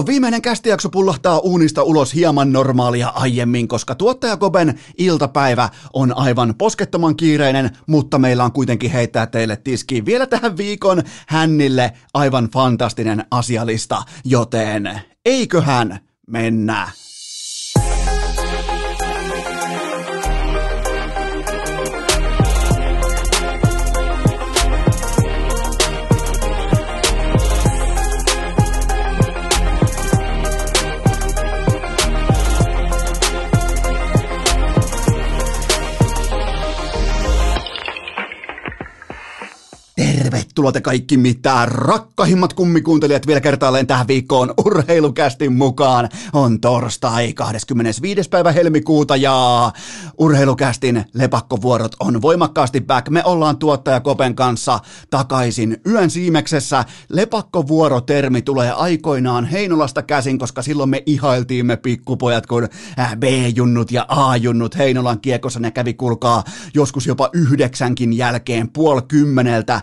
Viikon viimeinen kästijakso pullahtaa uunista ulos hieman normaalia aiemmin, koska tuottaja Koben iltapäivä on aivan poskettoman kiireinen, mutta meillä on kuitenkin heittää teille tiskiin vielä tähän viikon hännille aivan fantastinen asialista, joten eiköhän mennä. Tervetuloa te kaikki mitään rakkahimmat kummikuuntelijat vielä kertaalleen tähän viikkoon urheilukästin mukaan. On torstai 25. päivä helmikuuta ja urheilukästin lepakkovuorot on voimakkaasti back. Me ollaan tuottaja Kopen kanssa takaisin yön siimeksessä. Lepakkovuorotermi tulee aikoinaan Heinolasta käsin, koska silloin me ihailtiin me pikkupojat, kun B-junnut ja A-junnut Heinolan kiekossa ne kävi kulkaa joskus jopa yhdeksänkin jälkeen puoli kymmeneltä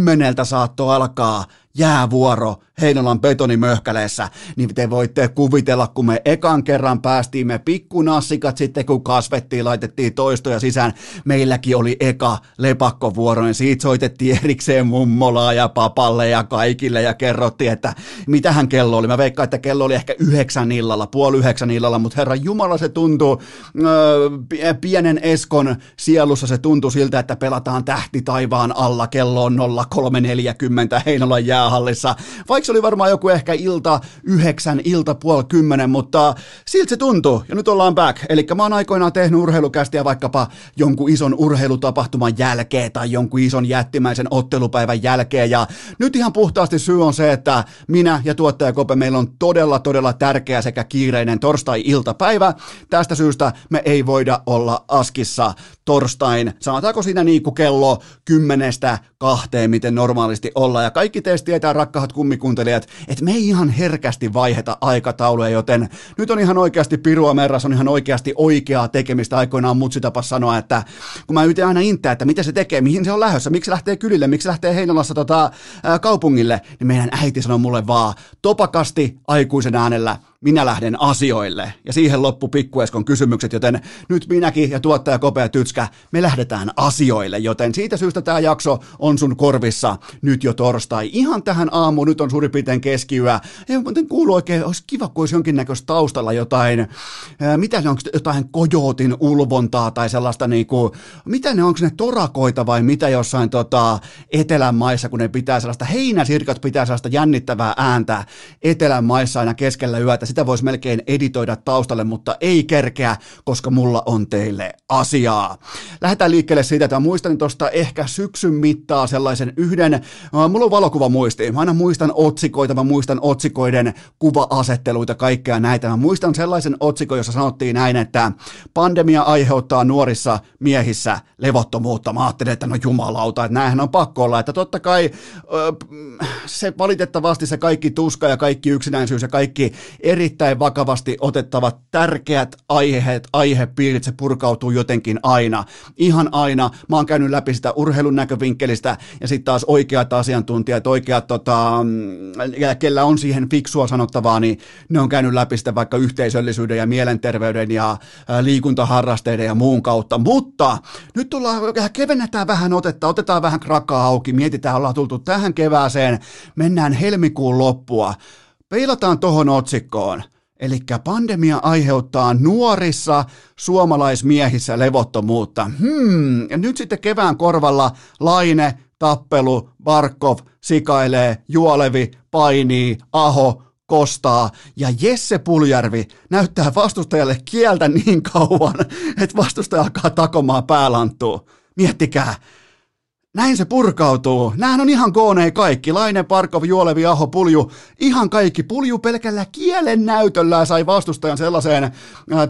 kymmeneltä saattoi alkaa jäävuoro Heinolan betonimöhkäleessä, niin te voitte kuvitella, kun me ekan kerran päästiin me pikkunassikat sitten, kun kasvettiin, laitettiin toistoja sisään, meilläkin oli eka lepakkovuoro, niin siitä soitettiin erikseen mummolaa ja papalle ja kaikille ja kerrottiin, että mitähän kello oli. Mä veikkaan, että kello oli ehkä yhdeksän illalla, puoli yhdeksän illalla, mutta herra Jumala se tuntuu, öö, pienen Eskon sielussa se tuntui siltä, että pelataan tähti taivaan alla, kello on 03.40 Heinolan jäähallissa, vaikka se oli varmaan joku ehkä ilta yhdeksän, ilta puoli kymmenen, mutta siltä se tuntuu. Ja nyt ollaan back. Eli mä oon aikoinaan tehnyt urheilukästiä vaikkapa jonkun ison urheilutapahtuman jälkeen tai jonkun ison jättimäisen ottelupäivän jälkeen. Ja nyt ihan puhtaasti syy on se, että minä ja tuottaja Kope meillä on todella, todella tärkeä sekä kiireinen torstai-iltapäivä. Tästä syystä me ei voida olla askissa torstain, sanotaanko siinä niin kuin kello kymmenestä kahteen, miten normaalisti ollaan. Ja kaikki teistä tietää, rakkaat kummikuuntelijat, että me ei ihan herkästi vaiheta aikatauluja, joten nyt on ihan oikeasti pirua merras, on ihan oikeasti oikeaa tekemistä. Aikoinaan mutsi tapas sanoa, että kun mä yritän aina intää, että mitä se tekee, mihin se on lähdössä, miksi lähtee kylille, miksi lähtee Heinolassa tota, ää, kaupungille, niin meidän äiti sanoi mulle vaan topakasti aikuisen äänellä, minä lähden asioille. Ja siihen loppu pikkueskon kysymykset, joten nyt minäkin ja tuottaja Kopea Tytskä, me lähdetään asioille. Joten siitä syystä tämä jakso on sun korvissa nyt jo torstai. Ihan tähän aamuun, nyt on suurin piirtein keskiyö. Ei muuten kuulu oikein, olisi kiva, kun olisi jonkinnäköistä taustalla jotain, ää, mitä ne onko jotain kojootin ulvontaa tai sellaista niinku, mitä ne onko ne torakoita vai mitä jossain tota, etelän maissa, kun ne pitää sellaista, heinäsirkat pitää sellaista jännittävää ääntä etelän maissa aina keskellä yötä sitä voisi melkein editoida taustalle, mutta ei kerkeä, koska mulla on teille asiaa. Lähdetään liikkeelle siitä, että mä muistan tuosta ehkä syksyn mittaa sellaisen yhden, äh, mulla on valokuva muisti, mä aina muistan otsikoita, mä muistan otsikoiden kuva-asetteluita, kaikkea näitä. Mä muistan sellaisen otsikon, jossa sanottiin näin, että pandemia aiheuttaa nuorissa miehissä levottomuutta. Mä ajattelin, että no jumalauta, että näinhän on pakko olla, että totta kai se valitettavasti se kaikki tuska ja kaikki yksinäisyys ja kaikki eri erittäin vakavasti otettavat tärkeät aiheet, aihepiirit, se purkautuu jotenkin aina. Ihan aina. Mä oon käynyt läpi sitä urheilun näkövinkkelistä ja sitten taas oikeat asiantuntijat, oikeat, tota, ja kellä on siihen fiksua sanottavaa, niin ne on käynyt läpi sitä vaikka yhteisöllisyyden ja mielenterveyden ja liikuntaharrasteiden ja muun kautta. Mutta nyt tullaan, kevennetään vähän otetta, otetaan vähän krakaa auki, mietitään, ollaan tultu tähän kevääseen, mennään helmikuun loppua. Peilataan tohon otsikkoon. Eli pandemia aiheuttaa nuorissa suomalaismiehissä levottomuutta. Hmm, ja nyt sitten kevään korvalla Laine, Tappelu, Barkov, Sikailee, Juolevi, Painii, Aho, Kostaa ja Jesse Puljärvi näyttää vastustajalle kieltä niin kauan, että vastustaja alkaa takomaan päälanttua. Miettikää, näin se purkautuu. Nämähän on ihan koonei kaikki. Laine, Parkov, Juolevi, Aho, Pulju. Ihan kaikki. Pulju pelkällä kielen näytöllä sai vastustajan sellaiseen äh,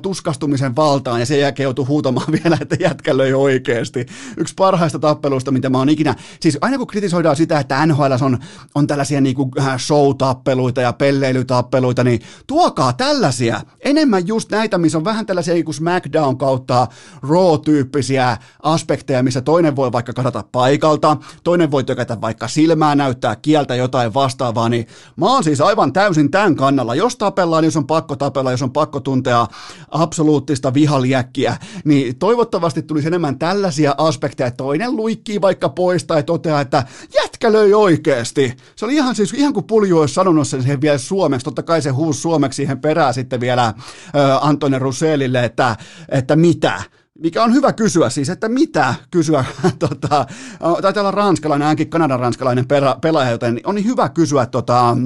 tuskastumisen valtaan ja sen jälkeen joutui huutamaan vielä, että jätkä löi oikeasti. Yksi parhaista tappeluista, mitä mä oon ikinä... Siis aina kun kritisoidaan sitä, että NHL on, on tällaisia niinku äh, show-tappeluita ja pelleilytappeluita, niin tuokaa tällaisia. Enemmän just näitä, missä on vähän tällaisia niinku SmackDown kautta Raw-tyyppisiä aspekteja, missä toinen voi vaikka kadata paikkaa paikalta, toinen voi tökätä vaikka silmää, näyttää kieltä jotain vastaavaa, niin mä oon siis aivan täysin tämän kannalla. Jos tapellaan, jos on pakko tapella, jos on pakko tuntea absoluuttista vihaliäkkiä, niin toivottavasti tulisi enemmän tällaisia aspekteja, että toinen luikkii vaikka pois tai toteaa, että jätkä löi oikeasti. Se oli ihan siis, ihan kuin Pulju olisi sanonut sen siihen vielä suomeksi, totta kai se huusi suomeksi siihen perään sitten vielä äh, Antone Ruselille, että, että mitä, mikä on hyvä kysyä siis, että mitä kysyä, tota, taitaa olla ranskalainen, ainakin Kanadan ranskalainen pelaaja, joten on niin hyvä kysyä tota,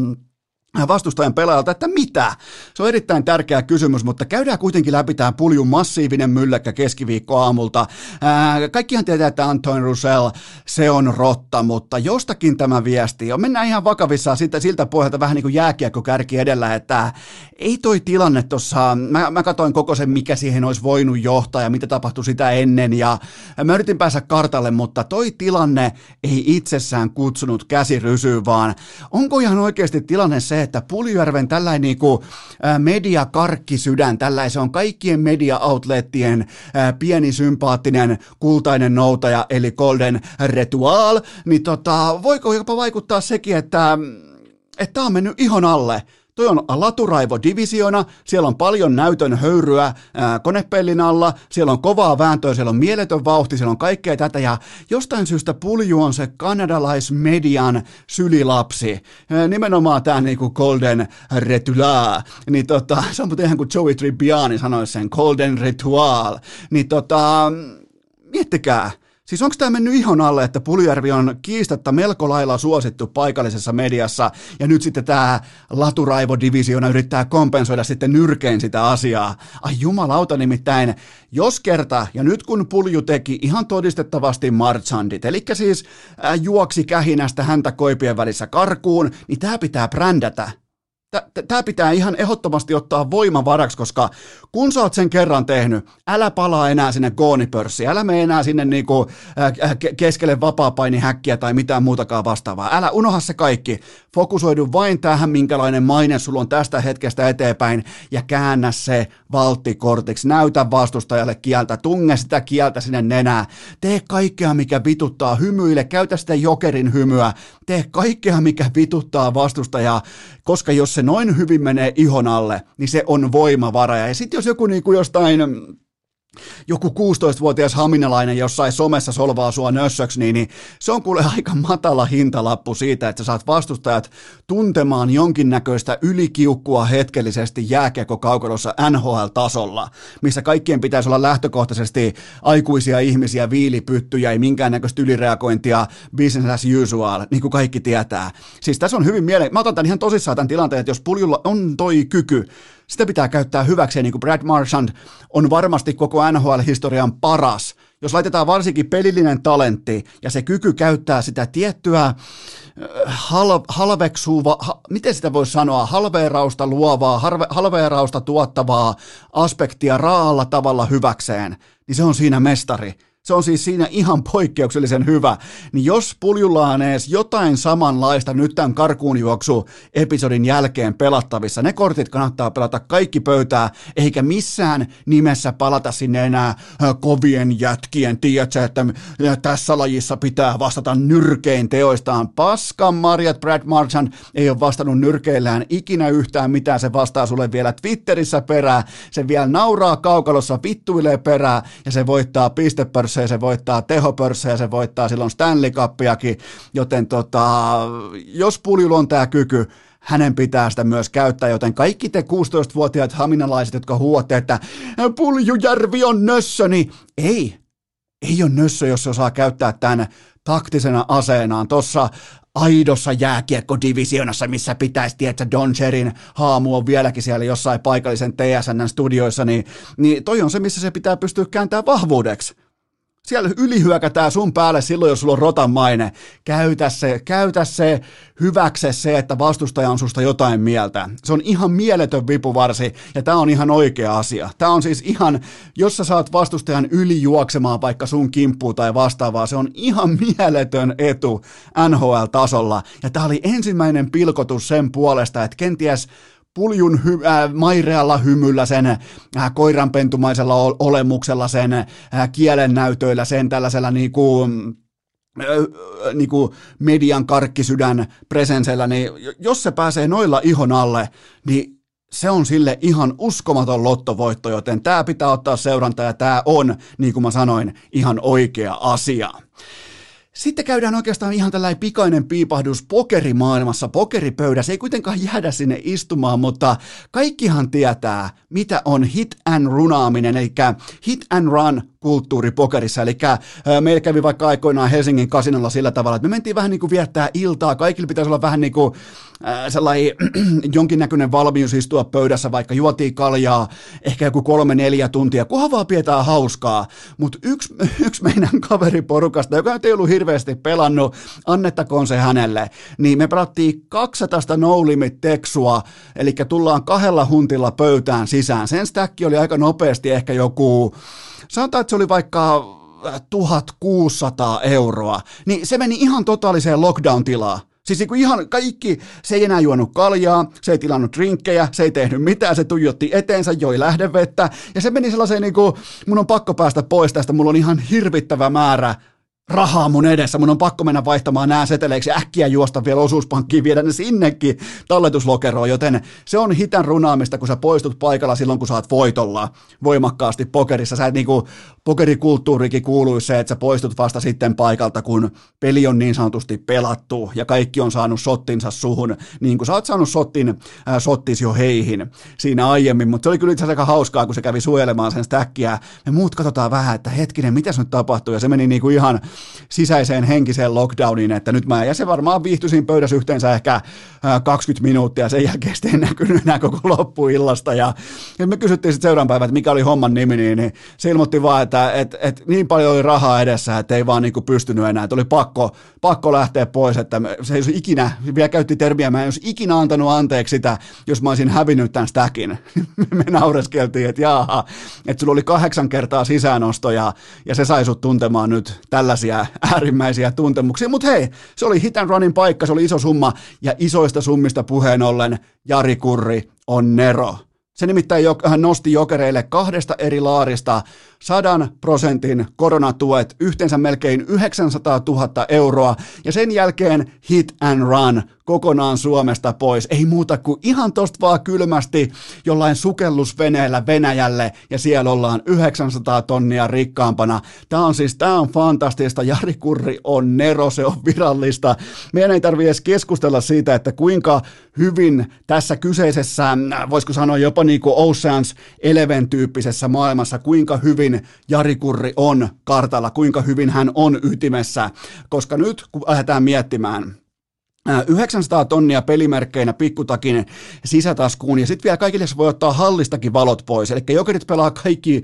vastustajan pelaajalta, että mitä? Se on erittäin tärkeä kysymys, mutta käydään kuitenkin läpi tämä puljun massiivinen mylläkkä keskiviikko aamulta. Ää, kaikkihan tietää, että Antoine Roussel, se on rotta, mutta jostakin tämä viesti on. Mennään ihan vakavissaan siltä, siltä pohjalta vähän niin kuin jääkiekko kärki edellä, että ei toi tilanne tuossa, mä, mä katsoin koko sen, mikä siihen olisi voinut johtaa ja mitä tapahtui sitä ennen ja mä yritin päästä kartalle, mutta toi tilanne ei itsessään kutsunut käsirysyyn, vaan onko ihan oikeasti tilanne se, että Puljujärven tällainen niin kuin mediakarkkisydän, tällainen se on kaikkien media-outlettien pieni sympaattinen kultainen noutaja, eli Golden Ritual, niin tota, voiko jopa vaikuttaa sekin, että että tämä on mennyt ihon alle Toi on laturaivo divisiona, siellä on paljon näytön höyryä ää, konepellin alla, siellä on kovaa vääntöä, siellä on mieletön vauhti, siellä on kaikkea tätä. Ja jostain syystä Pulju on se kanadalaismedian sylilapsi. Ää, nimenomaan tämä niinku Golden Retula, niin tota, se on ihan kuin Joey Tribbiani sanoisi sen, Golden Ritual, niin tota, miettikää, Siis onko tämä mennyt ihon alle, että Puljärvi on kiistatta melko lailla suosittu paikallisessa mediassa ja nyt sitten tämä Laturaivo-divisiona yrittää kompensoida sitten nyrkein sitä asiaa. Ai jumalauta nimittäin, jos kerta, ja nyt kun Pulju teki ihan todistettavasti marchandit, eli siis äh, juoksi kähinästä häntä koipien välissä karkuun, niin tämä pitää brändätä Tämä pitää ihan ehdottomasti ottaa voimavaraksi, koska kun sä oot sen kerran tehnyt, älä palaa enää sinne goonipörssiin, älä mene enää sinne niinku, äh, keskelle vapaapainihäkkiä tai mitään muutakaan vastaavaa. Älä unoha se kaikki. Fokusoidu vain tähän, minkälainen maine sulla on tästä hetkestä eteenpäin ja käännä se valttikortiksi. Näytä vastustajalle kieltä, tunge sitä kieltä sinne nenää. Tee kaikkea, mikä vituttaa, hymyille, käytä sitä jokerin hymyä. Tee kaikkea, mikä vituttaa vastustajaa, koska jos se noin hyvin menee ihon alle, niin se on voimavara. Ja sitten jos joku niinku jostain joku 16-vuotias haminalainen jossain somessa solvaa sua nössöksi, niin, niin se on kuule aika matala hintalappu siitä, että sä saat vastustajat tuntemaan jonkinnäköistä ylikiukkua hetkellisesti jääkiekkokaukalossa NHL-tasolla, missä kaikkien pitäisi olla lähtökohtaisesti aikuisia ihmisiä, viilipyttyjä, ei minkäännäköistä ylireagointia, business as usual, niin kuin kaikki tietää. Siis tässä on hyvin mieleen, mä otan tämän ihan tosissaan tämän tilanteen, että jos puljulla on toi kyky sitä pitää käyttää hyväkseen, niin kuin Brad Marchand on varmasti koko NHL-historian paras. Jos laitetaan varsinkin pelillinen talentti ja se kyky käyttää sitä tiettyä äh, hal, halveksuva, ha, miten sitä voisi sanoa, halveerausta luovaa, harve, halveerausta tuottavaa aspektia raalla tavalla hyväkseen, niin se on siinä mestari. Se on siis siinä ihan poikkeuksellisen hyvä. Niin jos puljulla on edes jotain samanlaista nyt tämän karkuunjuoksu episodin jälkeen pelattavissa, ne kortit kannattaa pelata kaikki pöytää, eikä missään nimessä palata sinne enää kovien jätkien, tiedätkö, että tässä lajissa pitää vastata nyrkein teoistaan. Paskan Marjat Brad Marchand ei ole vastannut nyrkeillään ikinä yhtään mitään, se vastaa sulle vielä Twitterissä perää, se vielä nauraa kaukalossa, vittuilee perää ja se voittaa pistepörssin pörssejä, se voittaa tehopörssejä, se voittaa silloin Stanley Cupiakin, joten tota, jos Puljulla on tämä kyky, hänen pitää sitä myös käyttää, joten kaikki te 16-vuotiaat haminalaiset, jotka huotte, että Puljujärvi on nössö, niin ei, ei ole nössö, jos se osaa käyttää tämän taktisena aseenaan. Tuossa aidossa jääkiekkodivisionassa, missä pitäisi tietää Don Cherin haamu on vieläkin siellä jossain paikallisen TSN-studioissa, niin, niin toi on se, missä se pitää pystyä kääntämään vahvuudeksi. Siellä ylihyökätään sun päälle silloin, jos sulla on rotan maine. Käytä se, käytä se hyväkse se, että vastustaja on susta jotain mieltä. Se on ihan mieletön vipuvarsi ja tämä on ihan oikea asia. Tämä on siis ihan, jos sä saat vastustajan yli juoksemaan vaikka sun kimppuun tai vastaavaa, se on ihan mieletön etu NHL-tasolla. Ja tämä oli ensimmäinen pilkotus sen puolesta, että kenties puljun hy, äh, mairealla hymyllä, sen äh, koiranpentumaisella olemuksella, sen äh, kielen näytöillä, sen tällaisella niin kuin, niin kuin median karkkisydän presensellä, niin jos se pääsee noilla ihon alle, niin se on sille ihan uskomaton lottovoitto, joten tämä pitää ottaa seuranta ja tämä on, niin kuin mä sanoin, ihan oikea asia. Sitten käydään oikeastaan ihan tällainen pikainen piipahdus pokerimaailmassa, pokeripöydässä. Ei kuitenkaan jäädä sinne istumaan, mutta kaikkihan tietää, mitä on hit and runaaminen, eli hit and run kulttuuri pokerissa. Eli meillä kävi vaikka aikoinaan Helsingin kasinolla sillä tavalla, että me mentiin vähän niin kuin viettää iltaa. Kaikilla pitäisi olla vähän niin kuin sellainen jonkinnäköinen valmius istua pöydässä, vaikka juotiin kaljaa ehkä joku kolme-neljä tuntia, kunhan vaan pidetään hauskaa. Mutta yksi, yksi meidän kaveriporukasta, joka ei ollut hirveästi pelannut, annettakoon se hänelle, niin me pelattiin 200 no limit teksua, eli tullaan kahdella huntilla pöytään sisään. Sen stäkki oli aika nopeasti ehkä joku sanotaan, että se oli vaikka 1600 euroa, niin se meni ihan totaaliseen lockdown-tilaan. Siis niin ihan kaikki, se ei enää juonut kaljaa, se ei tilannut drinkkejä, se ei tehnyt mitään, se tuijotti eteensä, joi lähdevettä, ja se meni sellaiseen niin kuin, mun on pakko päästä pois tästä, mulla on ihan hirvittävä määrä rahaa mun edessä, mun on pakko mennä vaihtamaan nämä seteleiksi. Äkkiä juosta vielä osuuspankkiin, viedä ne sinnekin talletuslokeroon, joten se on hitän runaamista, kun sä poistut paikalla silloin, kun sä oot voitolla voimakkaasti pokerissa. Sä et niinku, pokerikulttuurikin kuuluisi se, että sä poistut vasta sitten paikalta, kun peli on niin sanotusti pelattu ja kaikki on saanut sottinsa suhun, niin kuin sä oot saanut sottin, äh, sottis jo heihin siinä aiemmin, mutta se oli kyllä itse aika hauskaa, kun se kävi suojelemaan sen stäkkiä. Me muut katsotaan vähän, että hetkinen, mitä nyt tapahtuu, ja se meni niinku ihan sisäiseen henkiseen lockdowniin, että nyt mä, ja se varmaan viihtyisin pöydässä yhteensä ehkä 20 minuuttia, sen jälkeen sitten näkynyt enää koko loppuillasta, ja, ja me kysyttiin sitten seuraavan päivän, että mikä oli homman nimi, niin, niin se ilmoitti vaan, että et, et, niin paljon oli rahaa edessä, että ei vaan niinku pystynyt enää, että oli pakko, pakko lähteä pois, että se ei olisi ikinä, vielä käytti termiä, mä en olisi ikinä antanut anteeksi sitä, jos mä olisin hävinnyt tämän stackin. me naureskeltiin, että jaaha, että sulla oli kahdeksan kertaa sisäänostoja, ja se sai sut tuntemaan nyt tällaisia tällaisia äärimmäisiä tuntemuksia, mutta hei, se oli hit and runin paikka, se oli iso summa, ja isoista summista puheen ollen Jari Kurri on Nero. Se nimittäin hän nosti jokereille kahdesta eri laarista sadan prosentin koronatuet, yhteensä melkein 900 000 euroa, ja sen jälkeen hit and run kokonaan Suomesta pois. Ei muuta kuin ihan tosta vaan kylmästi jollain sukellusveneellä Venäjälle, ja siellä ollaan 900 tonnia rikkaampana. Tämä on siis, tämä on fantastista. Jari Kurri on Nero, se on virallista. Meidän ei tarvitse edes keskustella siitä, että kuinka hyvin tässä kyseisessä, voisiko sanoa jopa niin kuin Oceans Eleven tyyppisessä maailmassa, kuinka hyvin Jari Kurri on kartalla, kuinka hyvin hän on ytimessä, koska nyt kun lähdetään miettimään, 900 tonnia pelimerkkeinä pikkutakin sisätaskuun ja sitten vielä kaikille voi ottaa hallistakin valot pois. Eli jokerit pelaa kaikki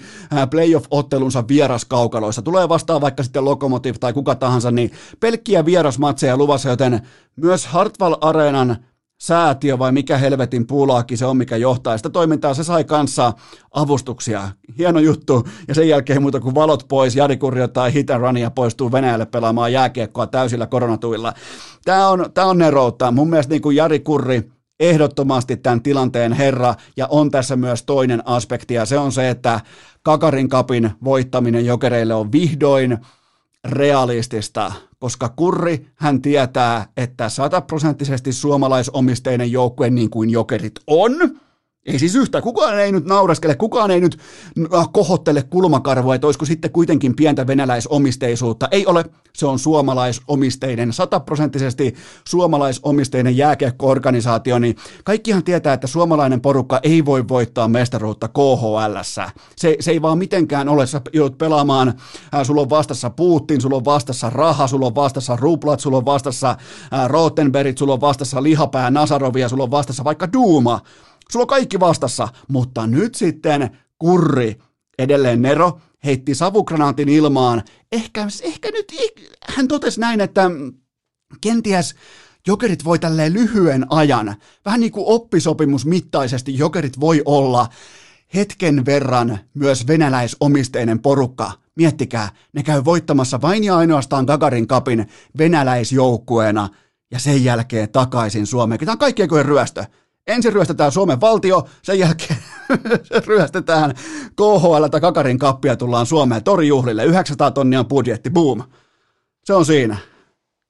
playoff-ottelunsa vieraskaukaloissa. Tulee vastaan vaikka sitten Lokomotiv tai kuka tahansa, niin pelkkiä vierasmatseja luvassa, joten myös Hartwall Areenan säätiö vai mikä helvetin puulaakki se on, mikä johtaa. Sitä toimintaa se sai kanssa avustuksia. Hieno juttu. Ja sen jälkeen muuta kuin valot pois, Jari Kurri tai hit and runia poistuu Venäjälle pelaamaan jääkiekkoa täysillä koronatuilla. Tämä on, tämä on neroutta. Mun mielestä niin kuin Jari Kurri ehdottomasti tämän tilanteen herra, ja on tässä myös toinen aspekti, ja se on se, että Kakarin kapin voittaminen jokereille on vihdoin realistista koska Kurri hän tietää, että sataprosenttisesti suomalaisomisteinen joukkue niin kuin jokerit on, ei siis yhtä, kukaan ei nyt nauraskele, kukaan ei nyt äh, kohottele kulmakarvoa, että olisiko sitten kuitenkin pientä venäläisomisteisuutta. Ei ole, se on suomalaisomisteinen, sataprosenttisesti suomalaisomisteinen jääkiekko-organisaatio, niin kaikkihan tietää, että suomalainen porukka ei voi voittaa mestaruutta KHL. Se, se ei vaan mitenkään ole, sä joudut pelaamaan, äh, sulla on vastassa Putin, sulla on vastassa raha, sulla on vastassa ruplat, sulla on vastassa äh, Rottenbergit, sulla on vastassa lihapää Nasarovia, sulla on vastassa vaikka Duuma, Sulla on kaikki vastassa, mutta nyt sitten Kurri, edelleen Nero, heitti savukranaatin ilmaan. Ehkä, ehkä nyt, hän totesi näin, että kenties jokerit voi tälleen lyhyen ajan, vähän niin kuin oppisopimusmittaisesti jokerit voi olla hetken verran myös venäläisomisteinen porukka. Miettikää, ne käy voittamassa vain ja ainoastaan Gagarin kapin venäläisjoukkueena ja sen jälkeen takaisin Suomeen. Tämä on kaikkien kuin ryöstö. Ensin ryöstetään Suomen valtio, sen jälkeen ryöstetään KHL tai Kakarin kappia tullaan Suomeen torijuhlille. 900 tonnia budjetti, boom. Se on siinä.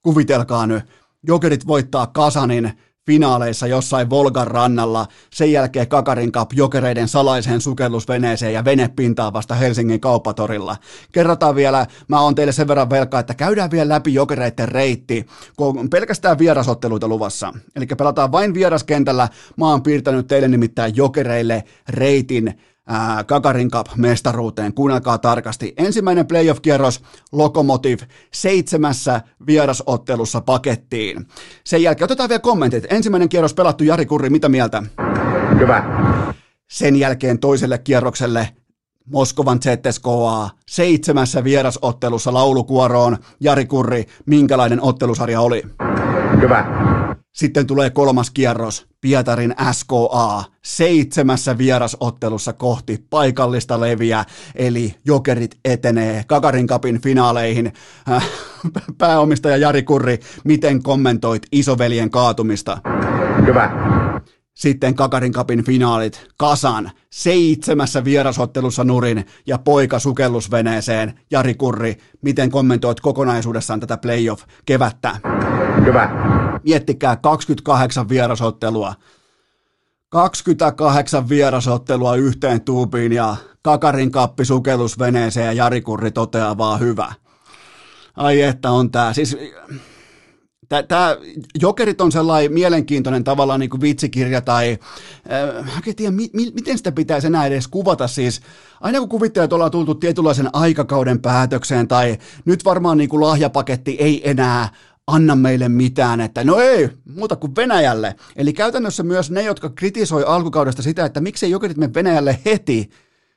Kuvitelkaa nyt. Jokerit voittaa Kasanin finaaleissa jossain Volgan rannalla, sen jälkeen Kakarin Cup jokereiden salaiseen sukellusveneeseen ja venepintaan vasta Helsingin kauppatorilla. Kerrotaan vielä, mä oon teille sen verran velkaa, että käydään vielä läpi jokereiden reitti, kun on pelkästään vierasotteluita luvassa. Eli pelataan vain vieraskentällä, mä oon piirtänyt teille nimittäin jokereille reitin ää, Gagarin Cup-mestaruuteen. Kuunnelkaa tarkasti. Ensimmäinen playoff-kierros Lokomotiv seitsemässä vierasottelussa pakettiin. Sen jälkeen otetaan vielä kommentit. Ensimmäinen kierros pelattu Jari Kurri, mitä mieltä? Hyvä. Sen jälkeen toiselle kierrokselle Moskovan ZSKA seitsemässä vierasottelussa laulukuoroon. Jari Kurri, minkälainen ottelusarja oli? Hyvä. Sitten tulee kolmas kierros, Pietarin SKA, seitsemässä vierasottelussa kohti paikallista leviä, eli jokerit etenee Kakarin kapin finaaleihin. Äh, pääomistaja Jari Kurri, miten kommentoit isoveljen kaatumista? Hyvä. Sitten Kakarin kapin finaalit, Kasan, seitsemässä vierasottelussa nurin ja poika sukellusveneeseen. Jari Kurri, miten kommentoit kokonaisuudessaan tätä playoff-kevättä? Hyvä. Miettikää 28 vierasottelua. 28 vierasottelua yhteen tuupiin ja Kakarin kappi sukellusveneeseen ja Jari Kurri toteaa vaan hyvä. Ai että on tää. Siis Tämä Jokerit on sellainen mielenkiintoinen tavallaan niin kuin vitsikirja tai äh, en tiedä, mi, mi, miten sitä pitäisi enää edes kuvata. Siis aina kun kuvittelee, että ollaan tultu tietynlaisen aikakauden päätökseen tai nyt varmaan niin kuin lahjapaketti ei enää anna meille mitään, että no ei, muuta kuin Venäjälle. Eli käytännössä myös ne, jotka kritisoi alkukaudesta sitä, että miksei Jokerit mene Venäjälle heti,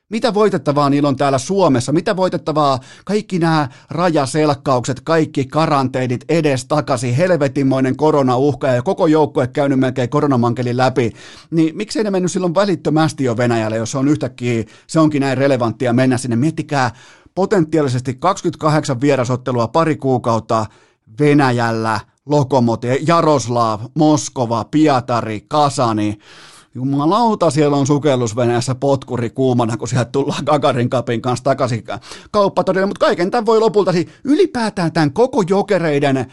mitä voitettavaa niillä on täällä Suomessa? Mitä voitettavaa kaikki nämä rajaselkkaukset, kaikki karanteenit edes takaisin, helvetimoinen koronauhka ja koko joukkue käynyt melkein koronamankelin läpi, niin miksei ne mennyt silloin välittömästi jo Venäjälle, jos on yhtäkkiä, se onkin näin relevanttia mennä sinne. Miettikää potentiaalisesti 28 vierasottelua pari kuukautta Venäjällä, Lokomote, Jaroslav, Moskova, Pietari, Kasani, Jumalauta, siellä on sukellusveneessä potkuri kuumana, kun sieltä tullaan Gagarin kapin kanssa takaisin kauppatorille, mutta kaiken tämän voi lopulta, siis ylipäätään tämän koko jokereiden,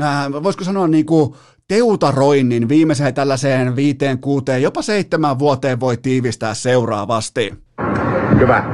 ää, voisiko sanoa niin kuin teutaroinnin viimeiseen tällaiseen viiteen, kuuteen, jopa seitsemän vuoteen voi tiivistää seuraavasti. Hyvä.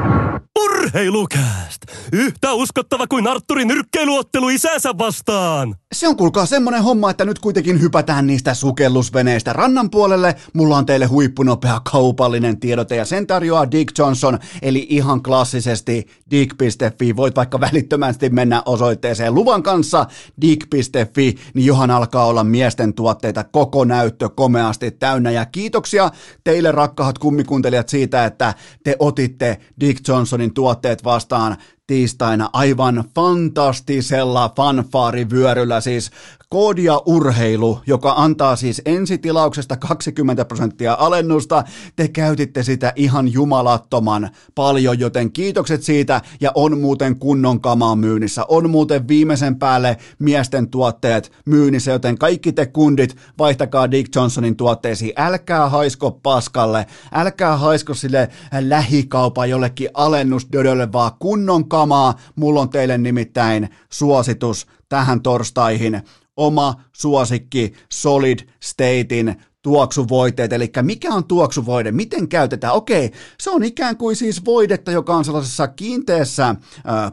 Urheilukääst! Yhtä uskottava kuin Arturin nyrkkeiluottelu isänsä vastaan! Se on kuulkaa semmonen homma, että nyt kuitenkin hypätään niistä sukellusveneistä rannan puolelle. Mulla on teille huippunopea kaupallinen tiedote ja sen tarjoaa Dick Johnson, eli ihan klassisesti dick.fi. Voit vaikka välittömästi mennä osoitteeseen luvan kanssa dick.fi, niin johan alkaa olla miesten tuotteita koko näyttö komeasti täynnä. Ja kiitoksia teille rakkahat kummikuuntelijat siitä, että te otitte Dick Johnsonin tuotteet vastaan tiistaina aivan fantastisella fanfaarivyöryllä, siis koodia urheilu, joka antaa siis ensitilauksesta 20 prosenttia alennusta. Te käytitte sitä ihan jumalattoman paljon, joten kiitokset siitä ja on muuten kunnon kamaa myynnissä. On muuten viimeisen päälle miesten tuotteet myynnissä, joten kaikki te kundit vaihtakaa Dick Johnsonin tuotteisiin. Älkää haisko paskalle, älkää haisko sille lähikaupan jollekin alennusdödölle, vaan kunnon kamaa. Mulla on teille nimittäin suositus tähän torstaihin oma suosikki Solid Statein tuoksuvoiteet, eli mikä on tuoksuvoide, miten käytetään? Okei, se on ikään kuin siis voidetta, joka on sellaisessa kiinteässä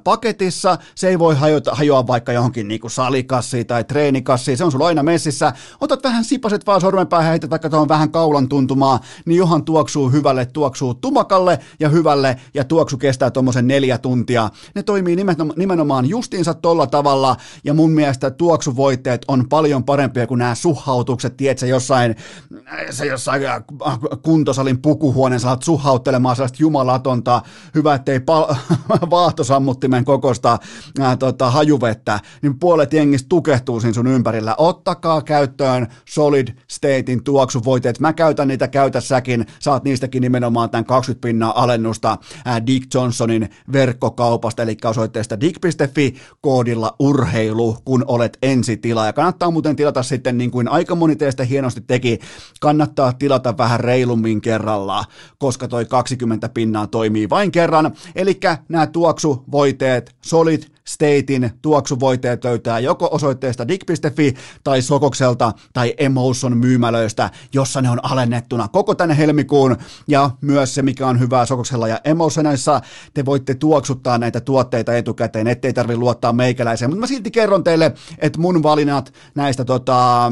paketissa, se ei voi hajota, hajoa vaikka johonkin niin kuin salikassiin tai treenikassiin, se on sulla aina messissä, otat vähän sipaset vaan sormenpäähän, heität vaikka tuohon vähän kaulan tuntumaa, niin johan tuoksuu hyvälle, tuoksuu tumakalle ja hyvälle, ja tuoksu kestää tuommoisen neljä tuntia. Ne toimii nimenomaan justiinsa tolla tavalla, ja mun mielestä tuoksuvoitteet on paljon parempia kuin nämä suhautukset, tiedätkö, jossain se jossain äh, kuntosalin pukuhuoneen saat suhauttelemaan sellaista jumalatonta, hyvä ettei pal- vaahtosammuttimen kokosta ää, äh, tota, hajuvettä, niin puolet jengistä tukehtuu siinä sun ympärillä. Ottakaa käyttöön Solid Statein tuoksuvoiteet. Mä käytän niitä, käytä säkin. Saat niistäkin nimenomaan tämän 20 pinnaa alennusta ää, äh, Dick Johnsonin verkkokaupasta, eli osoitteesta dick.fi koodilla urheilu, kun olet ensitila. Ja kannattaa muuten tilata sitten, niin kuin aika moni teistä hienosti teki, kannattaa tilata vähän reilummin kerralla, koska toi 20 pinnaa toimii vain kerran. Eli nämä tuoksuvoiteet, Solid Statein tuoksuvoiteet löytää joko osoitteesta dig.fi tai Sokokselta tai Emotion myymälöistä, jossa ne on alennettuna koko tänne helmikuun. Ja myös se, mikä on hyvää Sokoksella ja Emotionissa, te voitte tuoksuttaa näitä tuotteita etukäteen, ettei tarvi luottaa meikäläiseen. Mutta mä silti kerron teille, että mun valinnat näistä tota, äh,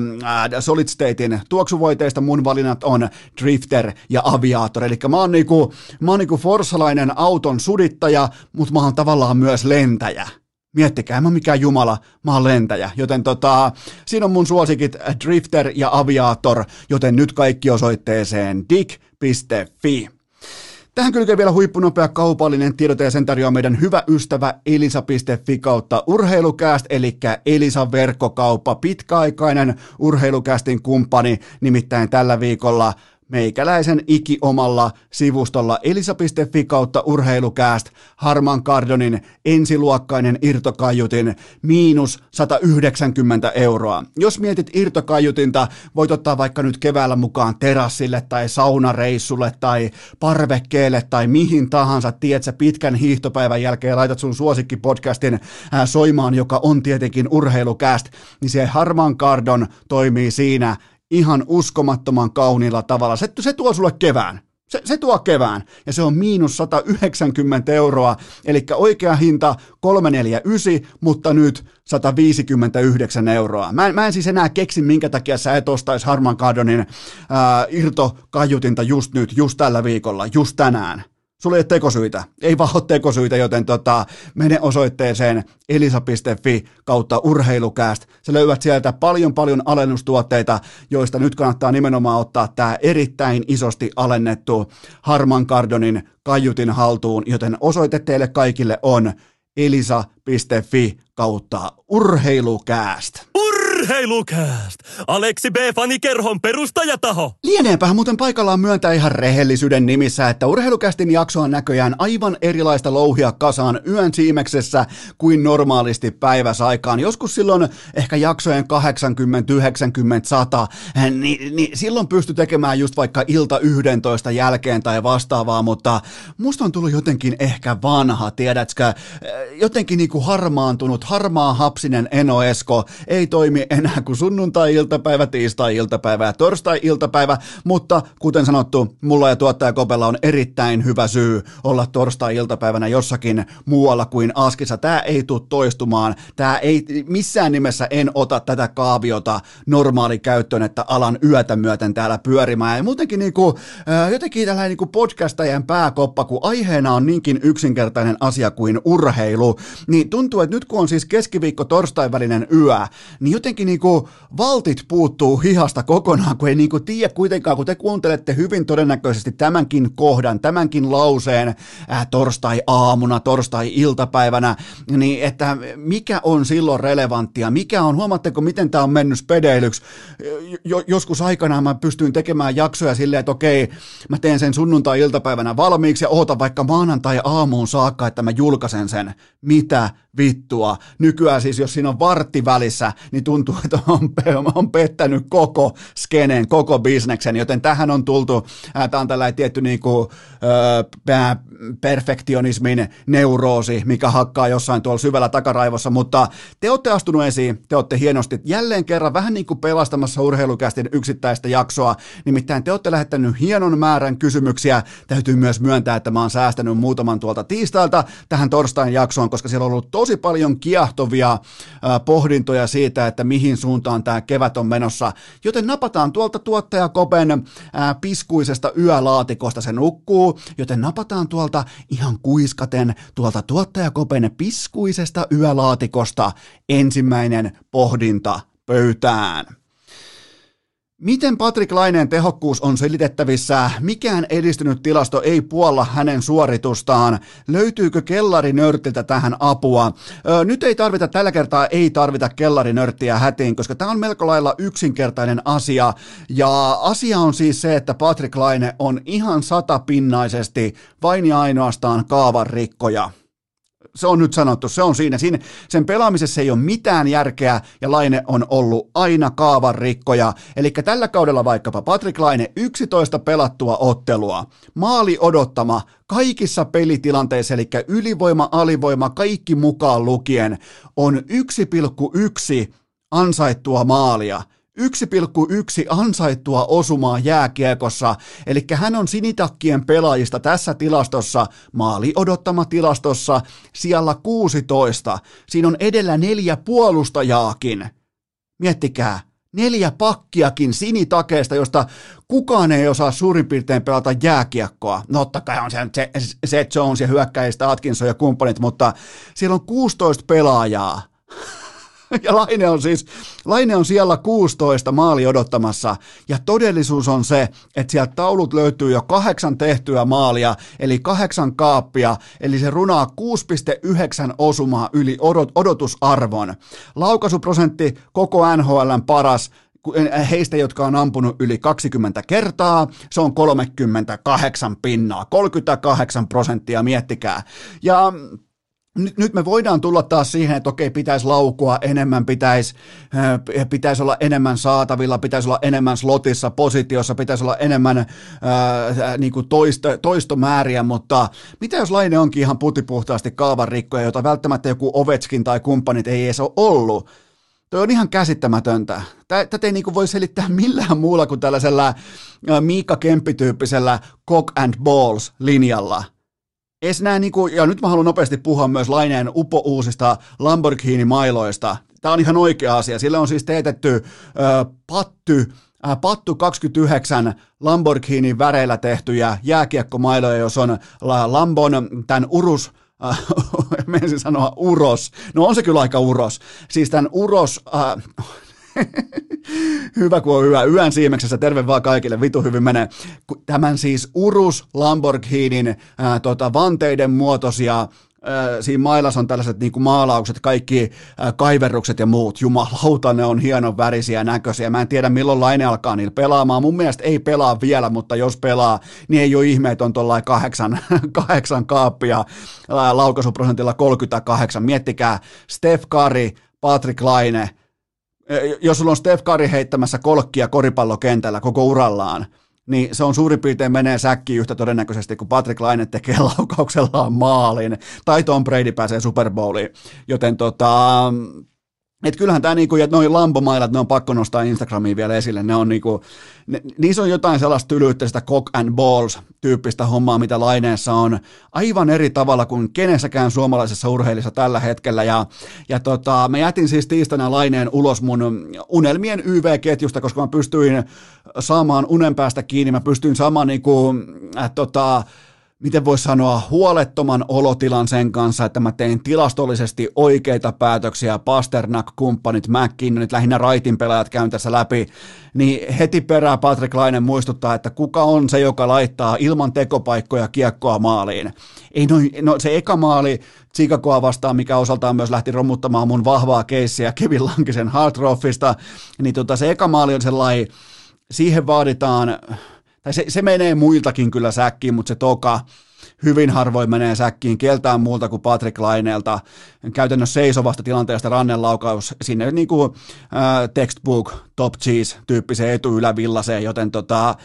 Solid Statein tuoksuvoiteista, mun valinnat on Drifter ja Aviator. Eli mä oon niinku, mä oon niinku forsalainen auton sudittaja, mutta mä oon tavallaan myös lentäjä. Miettikää, en mä mikään jumala, mä oon lentäjä. Joten tota, siinä on mun suosikit Drifter ja Aviator, joten nyt kaikki osoitteeseen dig.fi. Tähän kylkee vielä huippunopea kaupallinen tiedote ja sen tarjoaa meidän hyvä ystävä elisa.fi kautta urheilukääst, eli Elisan verkkokauppa, pitkäaikainen urheilukästin kumppani, nimittäin tällä viikolla – meikäläisen ikiomalla sivustolla elisa.fi kautta urheilukääst Harman Kardonin ensiluokkainen irtokaiutin miinus 190 euroa. Jos mietit irtokaiutinta, voit ottaa vaikka nyt keväällä mukaan terassille tai saunareissulle tai parvekkeelle tai mihin tahansa, tiedät pitkän hiihtopäivän jälkeen laitat sun suosikkipodcastin soimaan, joka on tietenkin urheilukääst, niin se Harman Kardon toimii siinä ihan uskomattoman kauniilla tavalla. Se, se tuo sulle kevään. Se, se tuo kevään ja se on miinus 190 euroa, eli oikea hinta 349, mutta nyt 159 euroa. Mä, mä en siis enää keksi, minkä takia sä et ostaisi Harman Kardonin irtokajutinta just nyt, just tällä viikolla, just tänään. Sulla ei ole tekosyitä, ei vaan ole tekosyitä, joten tota, mene osoitteeseen elisa.fi kautta urheilukääst. Sä löydät sieltä paljon paljon alennustuotteita, joista nyt kannattaa nimenomaan ottaa tämä erittäin isosti alennettu Harman Kardonin kaiutin haltuun, joten osoite teille kaikille on elisa.fi kautta urheilukääst. Urheilukääst! Aleksi B. Fanikerhon perustajataho! Lieneepähän muuten paikallaan myöntää ihan rehellisyyden nimissä, että urheilukästin jakso on näköjään aivan erilaista louhia kasaan yön siimeksessä kuin normaalisti päiväsaikaan. Joskus silloin ehkä jaksojen 80, 90, 100, niin, niin silloin pysty tekemään just vaikka ilta 11 jälkeen tai vastaavaa, mutta musta on tullut jotenkin ehkä vanha, tiedätkö, jotenkin niinku harmaantunut, harmaa hapsinen Eno Esko ei toimi enää kuin sunnuntai-iltapäivä, tiistai-iltapäivä ja torstai-iltapäivä, mutta kuten sanottu, mulla ja tuottaja Kopella on erittäin hyvä syy olla torstai-iltapäivänä jossakin muualla kuin Askissa. Tämä ei tule toistumaan, tämä ei, missään nimessä en ota tätä kaaviota normaali käyttöön, että alan yötä myöten täällä pyörimään. Ja muutenkin niin kuin, jotenkin tällainen niin podcastajien pääkoppa, kun aiheena on niinkin yksinkertainen asia kuin urheilu, niin tuntuu, että nyt kun on siis keskiviikko torstai välinen yö, niin jotenkin jotenkin niin kuin valtit puuttuu hihasta kokonaan, kun ei niin kuin tiedä kuitenkaan, kun te kuuntelette hyvin todennäköisesti tämänkin kohdan, tämänkin lauseen äh, torstai-aamuna, torstai-iltapäivänä, niin että mikä on silloin relevanttia, mikä on, huomaatteko miten tämä on mennyt spedeilyksi, jo, joskus aikanaan mä pystyin tekemään jaksoja silleen, että okei, mä teen sen sunnuntai-iltapäivänä valmiiksi ja ootan vaikka maanantai-aamuun saakka, että mä julkaisen sen. Mitä vittua? Nykyään siis, jos siinä on vartti välissä, niin tuntuu, että on, on pettänyt koko skeneen, koko bisneksen, joten tähän on tultu, tämä on tällainen tietty niin kuin, äh, perfektionismin neuroosi, mikä hakkaa jossain tuolla syvällä takaraivossa, mutta te olette astunut esiin, te olette hienosti jälleen kerran vähän niin kuin pelastamassa urheilukästin yksittäistä jaksoa, nimittäin te olette lähettänyt hienon määrän kysymyksiä, täytyy myös myöntää, että mä oon säästänyt muutaman tuolta tiistailta tähän torstain jaksoon, koska siellä on ollut tosi paljon kiehtovia äh, pohdintoja siitä, että mihin suuntaan tämä kevät on menossa, joten napataan tuolta tuottaja Kopen äh, piskuisesta yölaatikosta se nukkuu, joten napataan tuolta ihan kuiskaten tuolta tuottaja Kopen piskuisesta yölaatikosta ensimmäinen pohdinta pöytään. Miten Patrick Laineen tehokkuus on selitettävissä? Mikään edistynyt tilasto ei puolla hänen suoritustaan. Löytyykö kellarinörtiltä tähän apua? Öö, nyt ei tarvita, tällä kertaa ei tarvita kellarinörttiä hätiin, koska tämä on melko lailla yksinkertainen asia. Ja asia on siis se, että Patrick Laine on ihan satapinnaisesti vain ja ainoastaan kaavan rikkoja se on nyt sanottu, se on siinä. siinä. Sen pelaamisessa ei ole mitään järkeä ja Laine on ollut aina kaavan rikkoja. Eli tällä kaudella vaikkapa Patrick Laine 11 pelattua ottelua, maali odottama kaikissa pelitilanteissa, eli ylivoima, alivoima, kaikki mukaan lukien, on 1,1 ansaittua maalia – 1,1 ansaittua osumaa jääkiekossa, eli hän on sinitakkien pelaajista tässä tilastossa, maali odottama tilastossa, siellä 16. Siinä on edellä neljä puolustajaakin. Miettikää, neljä pakkiakin sinitakeesta, josta kukaan ei osaa suurin piirtein pelata jääkiekkoa. No totta kai on se Seth Jones ja hyökkäistä Atkinson ja kumppanit, mutta siellä on 16 pelaajaa. Ja Laine on siis, Laine on siellä 16 maali odottamassa, ja todellisuus on se, että sieltä taulut löytyy jo kahdeksan tehtyä maalia, eli kahdeksan kaappia, eli se runaa 6,9 osumaa yli odot, odotusarvon. Laukaisuprosentti koko NHLn paras, heistä, jotka on ampunut yli 20 kertaa, se on 38 pinnaa, 38 prosenttia, miettikää. Ja nyt, nyt me voidaan tulla taas siihen, että okei, pitäisi laukua enemmän, pitäisi, äh, pitäisi olla enemmän saatavilla, pitäisi olla enemmän slotissa, positiossa, pitäisi olla enemmän ää, äh, niin kuin toisto, toistomääriä, mutta mitä jos Laine onkin ihan putipuhtaasti kaavan rikkoja, jota välttämättä joku Ovetskin tai kumppanit ei edes ole ollut? Toi on ihan käsittämätöntä. Tätä ei niinku voi selittää millään muulla kuin tällaisella äh, Miikka Kemppi-tyyppisellä cock and balls linjalla – Ees nää niinku, ja nyt mä haluan nopeasti puhua myös Laineen upo-uusista Lamborghini-mailoista. Tämä on ihan oikea asia. Sille on siis teetetty äh, patty, äh, Pattu 29 Lamborghini väreillä tehtyjä jääkiekkomailoja, jos on Lambon tämän Urus äh, menisin sanoa uros. No on se kyllä aika uros. Siis tämän uros, äh, hyvä kun on hyvä. Yön siimeksessä, terve vaan kaikille, vitu hyvin menee. Tämän siis Urus Lamborghinin ää, tota, vanteiden muotoisia siinä mailassa on tällaiset niin kuin maalaukset, kaikki kaiverrukset ja muut. Jumalauta, ne on hienon värisiä näköisiä. Mä en tiedä milloin Laine alkaa niillä pelaamaan. Mun mielestä ei pelaa vielä, mutta jos pelaa, niin ei ole ihme, että on tuollainen kahdeksan, kahdeksan kaappia laukaisuprosentilla 38. Miettikää, Steph Curry, Patrick Laine, jos sulla on Steph Curry heittämässä kolkkia koripallokentällä koko urallaan, niin se on suurin piirtein menee säkkiin yhtä todennäköisesti, kun Patrick Laine tekee laukauksellaan maalin, tai Tom Brady pääsee Super Bowliin. Joten tota, et kyllähän tämä niinku, että noin lampomailat, ne on pakko nostaa Instagramiin vielä esille, ne on niinku, ne, niissä on jotain sellaista tylyyttä, sitä cock and balls tyyppistä hommaa, mitä laineessa on aivan eri tavalla kuin kenessäkään suomalaisessa urheilissa tällä hetkellä, ja, ja tota, mä jätin siis tiistaina laineen ulos mun unelmien YV-ketjusta, koska mä pystyin saamaan unen päästä kiinni, mä pystyin saamaan niinku, äh, tota, miten voisi sanoa, huolettoman olotilan sen kanssa, että mä tein tilastollisesti oikeita päätöksiä, Pasternak, kumppanit, McKinnonit, lähinnä raitin pelaajat käyn tässä läpi, niin heti perää Patrick Laine muistuttaa, että kuka on se, joka laittaa ilman tekopaikkoja kiekkoa maaliin. Ei no, no se eka maali Chicagoa vastaan, mikä osaltaan myös lähti romuttamaan mun vahvaa keissiä Kevin Lankisen Hardroffista, niin tota, se eka maali on sellainen, siihen vaaditaan tai se, se menee muiltakin kyllä säkkiin, mutta se toka hyvin harvoin menee säkkiin keltään muulta kuin Patrick Laineelta. Käytännössä seisovasta tilanteesta rannenlaukaus sinne niin kuin äh, textbook top cheese tyyppiseen etuylävillaseen, joten tota,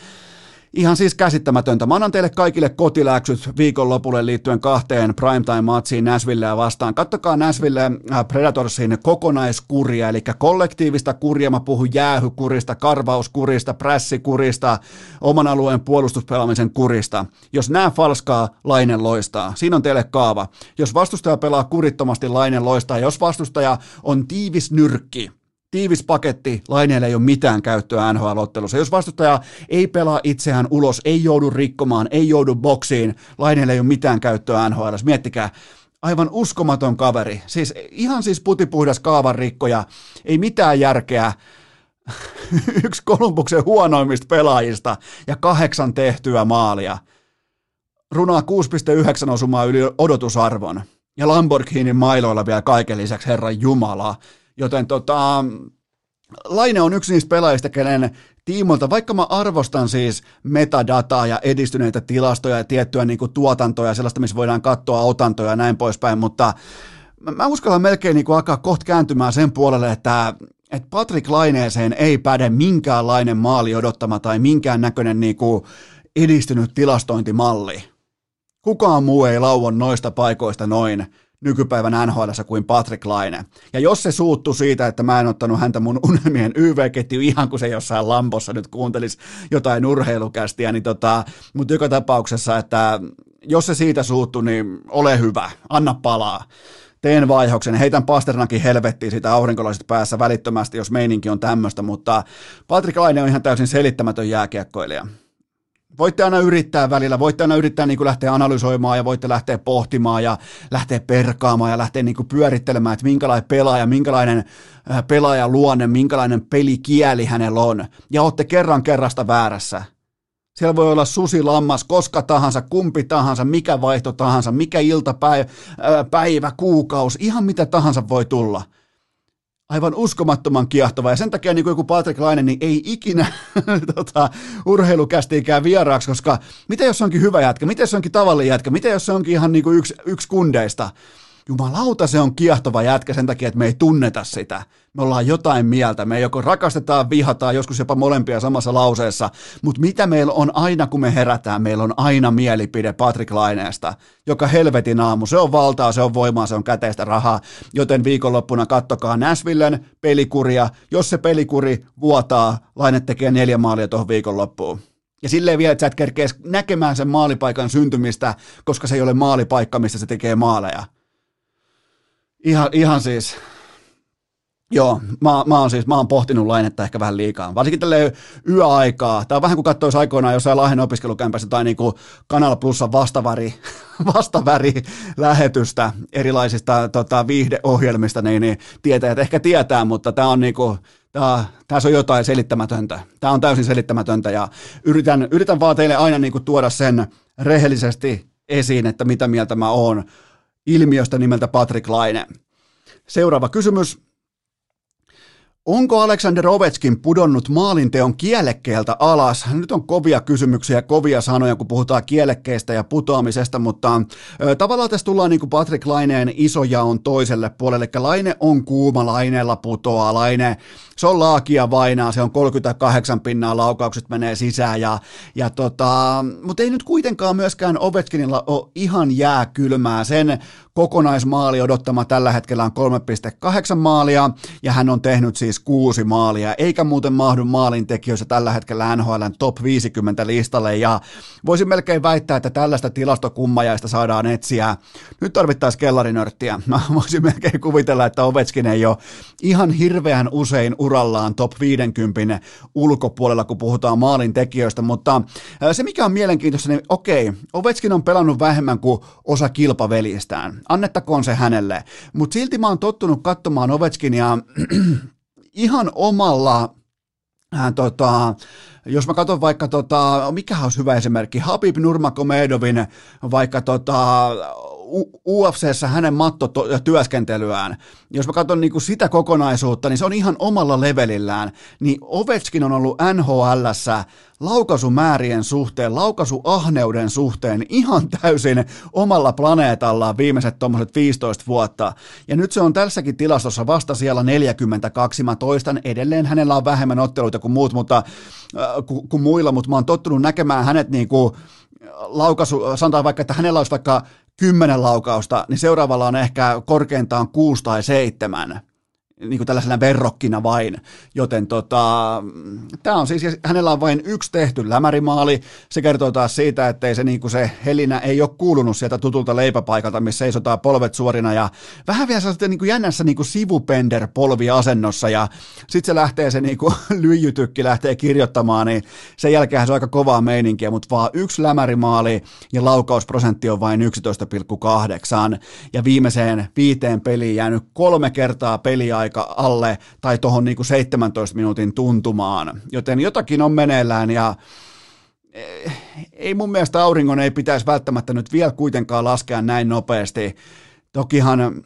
Ihan siis käsittämätöntä. Mä annan teille kaikille kotiläksyt viikonlopulle liittyen kahteen primetime-matsiin Nashvilleä vastaan. Kattokaa Nashville äh, Predatorsin kokonaiskuria, eli kollektiivista kuria. Mä puhun jäähykurista, karvauskurista, prässikurista, oman alueen puolustuspelaamisen kurista. Jos nämä falskaa, Lainen loistaa. Siinä on teille kaava. Jos vastustaja pelaa kurittomasti, Lainen loistaa. Jos vastustaja on tiivis nyrkki, tiivis paketti, Laineelle ei ole mitään käyttöä NHL-ottelussa. Jos vastustaja ei pelaa itseään ulos, ei joudu rikkomaan, ei joudu boksiin, Laineelle ei ole mitään käyttöä NHL. Miettikää, aivan uskomaton kaveri. Siis ihan siis putipuhdas kaavan rikkoja, ei mitään järkeä. Yksi Kolumbuksen huonoimmista pelaajista ja kahdeksan tehtyä maalia. Runaa 6,9 osumaa yli odotusarvon. Ja Lamborghinin mailoilla vielä kaiken lisäksi, Herran Jumala. Joten tota, Laine on yksi niistä pelaajista, kenen tiimoilta, vaikka mä arvostan siis metadataa ja edistyneitä tilastoja ja tiettyä niin kuin tuotantoa ja sellaista, missä voidaan katsoa otantoja ja näin poispäin, mutta mä uskallan melkein niin kuin alkaa kohta kääntymään sen puolelle, että että Patrick Laineeseen ei päde minkäänlainen maali odottama tai minkään näköinen niin kuin edistynyt tilastointimalli. Kukaan muu ei lauon noista paikoista noin nykypäivän NHL kuin Patrick Laine. Ja jos se suuttu siitä, että mä en ottanut häntä mun unelmien YV-ketju ihan kuin se jossain lampossa nyt kuuntelisi jotain urheilukästiä, niin tota, mutta joka tapauksessa, että jos se siitä suuttu, niin ole hyvä, anna palaa teen vaihoksen, heitän Pasternakin helvettiin sitä aurinkolaiset päässä välittömästi, jos meininki on tämmöistä, mutta Patrick Laine on ihan täysin selittämätön jääkiekkoilija. Voitte aina yrittää välillä, voitte aina yrittää niin kuin lähteä analysoimaan ja voitte lähteä pohtimaan ja lähteä perkaamaan ja lähteä niin kuin pyörittelemään, että minkälainen pelaaja, minkälainen äh, pelaaja luonne, minkälainen pelikieli hänellä on. Ja olette kerran kerrasta väärässä. Siellä voi olla susi, lammas, koska tahansa, kumpi tahansa, mikä vaihto tahansa, mikä iltapäivä, äh, päivä, kuukausi, ihan mitä tahansa voi tulla – aivan uskomattoman kiehtova. Ja sen takia niin kuin joku Patrick Laine niin ei ikinä tota, urheilukästiikään vieraaksi, koska mitä jos onkin hyvä jätkä, mitä jos onkin tavallinen jätkä, mitä jos onkin ihan niin kuin yksi, yksi kundeista. Jumalauta se on kiehtova jätkä sen takia, että me ei tunneta sitä. Me ollaan jotain mieltä. Me joko rakastetaan, vihataan, joskus jopa molempia samassa lauseessa. Mutta mitä meillä on aina, kun me herätään? Meillä on aina mielipide Patrick Laineesta, joka helvetin aamu. Se on valtaa, se on voimaa, se on käteistä rahaa. Joten viikonloppuna kattokaa Nashvillen pelikuria. Jos se pelikuri vuotaa, Laine tekee neljä maalia tuohon viikonloppuun. Ja silleen vielä, että sä et näkemään sen maalipaikan syntymistä, koska se ei ole maalipaikka, missä se tekee maaleja. Ihan, ihan siis, Joo, mä, mä, oon siis, mä oon pohtinut lainetta ehkä vähän liikaa. Varsinkin tälle yöaikaa. Tämä on vähän kuin katsoisi aikoinaan jossain Lahden opiskelukämpässä tai niin kuin Kanal Plussa vastaväri, vastaväri lähetystä erilaisista tota, viihdeohjelmista, niin, niin tietäjät ehkä tietää, mutta tämä on niin kuin, Tämä, tässä on jotain selittämätöntä. Tämä on täysin selittämätöntä ja yritän, yritän vaan teille aina niin tuoda sen rehellisesti esiin, että mitä mieltä mä oon ilmiöstä nimeltä Patrick Laine. Seuraava kysymys. Onko Alexander Ovechkin pudonnut maalinteon kielekkeeltä alas? Nyt on kovia kysymyksiä, kovia sanoja, kun puhutaan kielekkeestä ja putoamisesta, mutta ö, tavallaan tässä tullaan niin kuin Patrick Laineen isojaon toiselle puolelle. Eli Laine on kuuma, Laineella putoaa, Laine se on laakia vainaa, se on 38 pinnaa, laukaukset menee sisään, ja, ja tota, mutta ei nyt kuitenkaan myöskään Ovechkinilla ole ihan jääkylmää. Sen kokonaismaali odottama tällä hetkellä on 3,8 maalia, ja hän on tehnyt siis kuusi maalia, eikä muuten mahdu maalintekijöissä tällä hetkellä NHLn top 50 listalle, ja voisin melkein väittää, että tällaista tilastokummajaista saadaan etsiä. Nyt tarvittaisiin kellarinörttiä. Mä voisin melkein kuvitella, että Ovechkin ei ole ihan hirveän usein urallaan top 50 ulkopuolella, kun puhutaan maalin tekijöistä, mutta se mikä on mielenkiintoista, niin okei, Ovechkin on pelannut vähemmän kuin osa kilpaveljistään, annettakoon se hänelle, mutta silti mä oon tottunut katsomaan Ovechkinia ihan omalla äh, tota, jos mä katson vaikka, tota, mikä olisi hyvä esimerkki, Habib Nurmagomedovin vaikka tota, UFCssä hänen mattotyöskentelyään, jos mä katson niin kuin sitä kokonaisuutta, niin se on ihan omalla levelillään, niin Ovechkin on ollut NHLssä laukaisumäärien suhteen, laukaisuahneuden suhteen ihan täysin omalla planeetallaan viimeiset tuommoiset 15 vuotta. Ja nyt se on tässäkin tilastossa vasta siellä 42. Mä toistan edelleen, hänellä on vähemmän otteluita kuin muut, mutta, äh, kuin, kuin muilla, mutta mä oon tottunut näkemään hänet niin kuin laukaisu, sanotaan vaikka, että hänellä olisi vaikka kymmenen laukausta, niin seuraavalla on ehkä korkeintaan kuusi tai seitsemän niin kuin tällaisena verrokkina vain, joten tota, tämä on siis, hänellä on vain yksi tehty lämärimaali, se kertoo taas siitä, että ei se, niin kuin se helinä ei ole kuulunut sieltä tutulta leipäpaikalta, missä seisotaan polvet suorina. Ja vähän vielä sellaista niin jännässä niin kuin sivupender polviasennossa ja sitten se lähtee se niin kuin lyijytykki lähtee kirjoittamaan, niin sen jälkeen se on aika kovaa meininkiä, mutta vaan yksi lämärimaali ja laukausprosentti on vain 11,8 ja viimeiseen viiteen peliin jäänyt kolme kertaa peliä aika alle tai tuohon niin 17 minuutin tuntumaan. Joten jotakin on meneillään ja eh, ei mun mielestä auringon ei pitäisi välttämättä nyt vielä kuitenkaan laskea näin nopeasti. Tokihan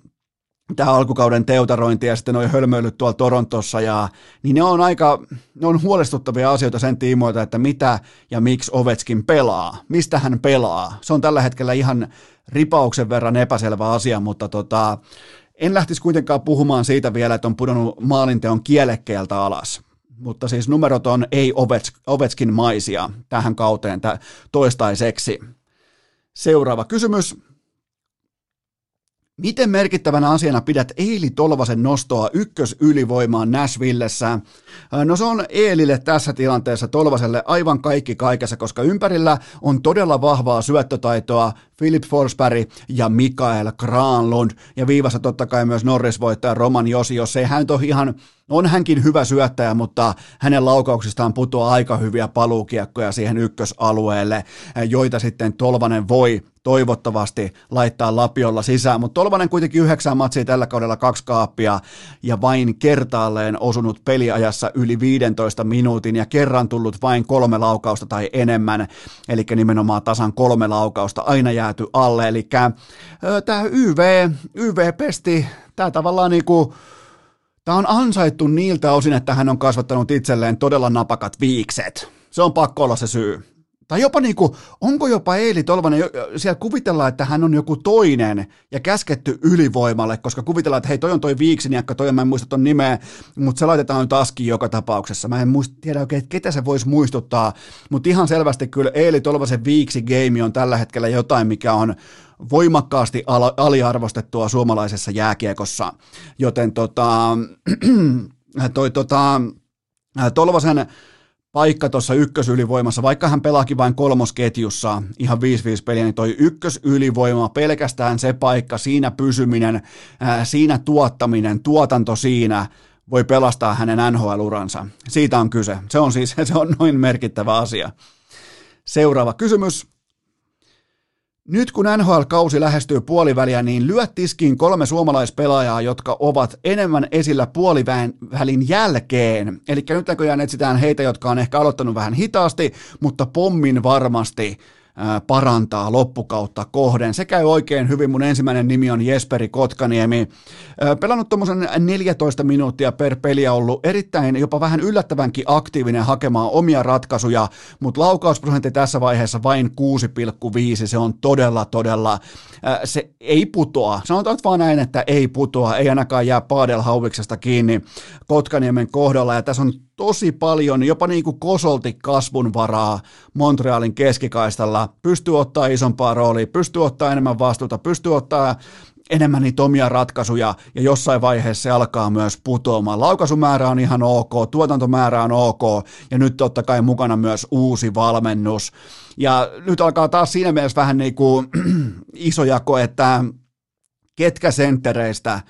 tämä alkukauden teutarointi ja sitten noin hölmöilyt tuolla Torontossa, ja, niin ne on aika, ne on huolestuttavia asioita sen tiimoilta, että mitä ja miksi Ovetskin pelaa, mistä hän pelaa. Se on tällä hetkellä ihan ripauksen verran epäselvä asia, mutta tota, en lähtisi kuitenkaan puhumaan siitä vielä, että on pudonnut maalinteon kielekkeeltä alas. Mutta siis numerot on ei Ovetskin maisia tähän kauteen toistaiseksi. Seuraava kysymys. Miten merkittävänä asiana pidät Eili Tolvasen nostoa ykkösylivoimaan Nashvillessä? No se on Eelille tässä tilanteessa Tolvaselle aivan kaikki kaikessa, koska ympärillä on todella vahvaa syöttötaitoa Philip Forsberg ja Mikael Granlund ja viivassa totta kai myös Norris-voittaja Roman Josi, jos ei hän ole ihan on hänkin hyvä syöttäjä, mutta hänen laukauksistaan putoaa aika hyviä paluukiekkoja siihen ykkösalueelle, joita sitten Tolvanen voi toivottavasti laittaa lapiolla sisään, mutta Tolvanen kuitenkin yhdeksän matsia tällä kaudella kaksi kaappia ja vain kertaalleen osunut peliajassa yli 15 minuutin ja kerran tullut vain kolme laukausta tai enemmän, eli nimenomaan tasan kolme laukausta aina jääty alle, eli tämä YV, YV-pesti, tämä tavallaan niin kuin Tämä on ansaittu niiltä osin, että hän on kasvattanut itselleen todella napakat viikset. Se on pakko olla se syy. Tai jopa niin kuin, onko jopa Eili Tolvanen, siellä kuvitellaan, että hän on joku toinen ja käsketty ylivoimalle, koska kuvitellaan, että hei toi on toi viiksiniakka, toi mä en muista ton nimeä, mutta se laitetaan askiin joka tapauksessa. Mä en muista, tiedä oikein, että ketä se voisi muistuttaa, mutta ihan selvästi kyllä Eili Tolvasen viiksi game on tällä hetkellä jotain, mikä on voimakkaasti al- aliarvostettua suomalaisessa jääkiekossa, joten tota, toi tota, Tolvasen paikka tuossa ykkösylivoimassa, vaikka hän pelaakin vain kolmosketjussa ihan 5-5 peliä, niin toi ykkösylivoima, pelkästään se paikka, siinä pysyminen, ää, siinä tuottaminen, tuotanto siinä, voi pelastaa hänen NHL-uransa. Siitä on kyse. Se on siis se on noin merkittävä asia. Seuraava kysymys. Nyt kun NHL-kausi lähestyy puoliväliä, niin lyöt tiskiin kolme suomalaispelaajaa, jotka ovat enemmän esillä puolivälin jälkeen. Eli nyt näköjään etsitään heitä, jotka on ehkä aloittanut vähän hitaasti, mutta pommin varmasti parantaa loppukautta kohden. Se käy oikein hyvin. Mun ensimmäinen nimi on Jesperi Kotkaniemi. Pelannut tuommoisen 14 minuuttia per peli ollut erittäin jopa vähän yllättävänkin aktiivinen hakemaan omia ratkaisuja, mutta laukausprosentti tässä vaiheessa vain 6,5. Se on todella, todella, se ei putoa. Sanotaan vaan näin, että ei putoa, ei ainakaan jää Paadelhauviksesta kiinni Kotkaniemen kohdalla. Ja tässä on tosi paljon, jopa niin kuin kosolti kasvun varaa Montrealin keskikaistalla. Pystyy ottaa isompaa roolia, pystyy ottaa enemmän vastuuta, pystyy ottaa enemmän niitä omia ratkaisuja ja jossain vaiheessa se alkaa myös putoamaan. Laukaisumäärä on ihan ok, tuotantomäärä on ok ja nyt totta kai mukana myös uusi valmennus. Ja nyt alkaa taas siinä mielessä vähän niin kuin iso jako, että ketkä senttereistä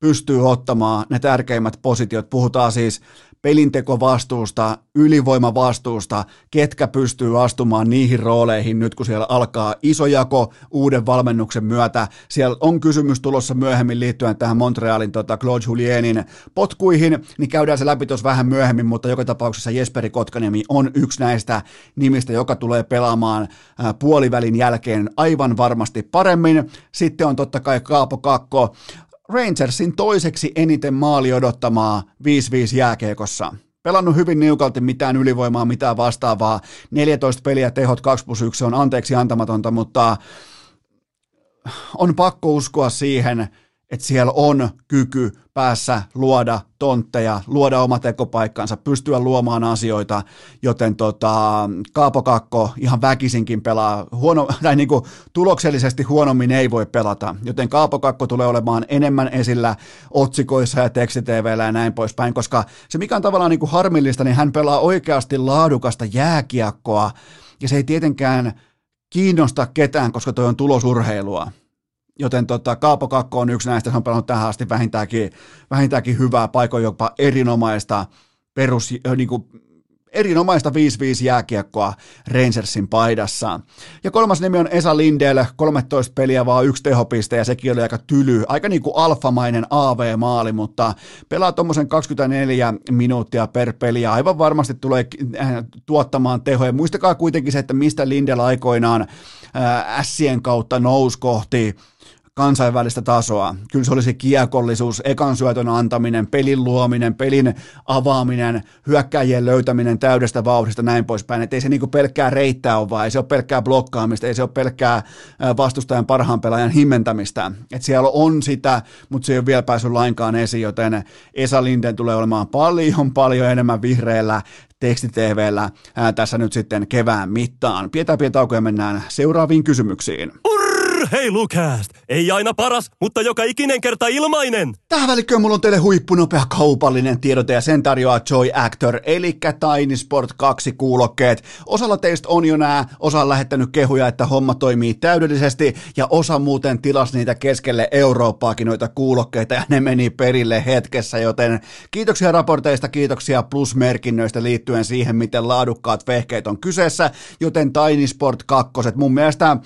pystyy ottamaan ne tärkeimmät positiot. Puhutaan siis pelintekovastuusta, ylivoimavastuusta, ketkä pystyy astumaan niihin rooleihin nyt, kun siellä alkaa iso jako uuden valmennuksen myötä. Siellä on kysymys tulossa myöhemmin liittyen tähän Montrealin tota, Claude Julienin potkuihin, niin käydään se läpi tuossa vähän myöhemmin, mutta joka tapauksessa Jesperi Kotkaniemi on yksi näistä nimistä, joka tulee pelaamaan puolivälin jälkeen aivan varmasti paremmin. Sitten on totta kai Kaapo Kakko, Rangersin toiseksi eniten maali odottamaa 5-5 jääkeekossa. Pelannut hyvin niukalti, mitään ylivoimaa, mitään vastaavaa. 14 peliä, tehot 2 plus 1 on anteeksi antamatonta, mutta on pakko uskoa siihen, että siellä on kyky päässä luoda tontteja, luoda oma tekopaikkansa, pystyä luomaan asioita, joten tota, Kaapo Kakko ihan väkisinkin pelaa, huono, tai niin kuin tuloksellisesti huonommin ei voi pelata, joten Kaapo Kakko tulee olemaan enemmän esillä otsikoissa ja tekstitvllä ja näin poispäin, koska se mikä on tavallaan niin kuin harmillista, niin hän pelaa oikeasti laadukasta jääkiekkoa, ja se ei tietenkään kiinnosta ketään, koska toi on tulosurheilua Joten tota, Kaapo Kakko on yksi näistä, se on pelannut tähän asti vähintäänkin, vähintäänkin hyvää, paikoin jopa erinomaista perus, niin kuin, erinomaista 5-5 jääkiekkoa Rangersin paidassa. Ja kolmas nimi on Esa Lindell, 13 peliä, vaan yksi tehopiste ja sekin oli aika tyly, aika niin kuin alfamainen AV-maali, mutta pelaa tuommoisen 24 minuuttia per peli ja aivan varmasti tulee äh, tuottamaan tehoja. Muistakaa kuitenkin se, että mistä Lindell aikoinaan äh, Sien kautta nousi kohti kansainvälistä tasoa. Kyllä se olisi kiekollisuus, ekan syötön antaminen, pelin luominen, pelin avaaminen, hyökkäjien löytäminen täydestä vauhdista, näin poispäin. Että ei se niinku pelkkää reittää ole vaan, ei se ole pelkkää blokkaamista, ei se ole pelkkää vastustajan parhaan pelaajan himmentämistä. Että siellä on sitä, mutta se ei ole vielä päässyt lainkaan esiin, joten Esa Linden tulee olemaan paljon, paljon enemmän vihreällä tekstitvllä tässä nyt sitten kevään mittaan. Pidetään pieni tauko ja mennään seuraaviin kysymyksiin. Urheilukääst! Ei aina paras, mutta joka ikinen kerta ilmainen! Tähän välikköön mulla on teille huippunopea kaupallinen tiedote ja sen tarjoaa Joy Actor, eli Tiny Sport 2 kuulokkeet. Osalla teistä on jo nää, osa on lähettänyt kehuja, että homma toimii täydellisesti ja osa muuten tilas niitä keskelle Eurooppaakin noita kuulokkeita ja ne meni perille hetkessä, joten kiitoksia raporteista, kiitoksia plusmerkinnöistä liittyen siihen, miten laadukkaat vehkeet on kyseessä, joten Tiny Sport 2, mun mielestä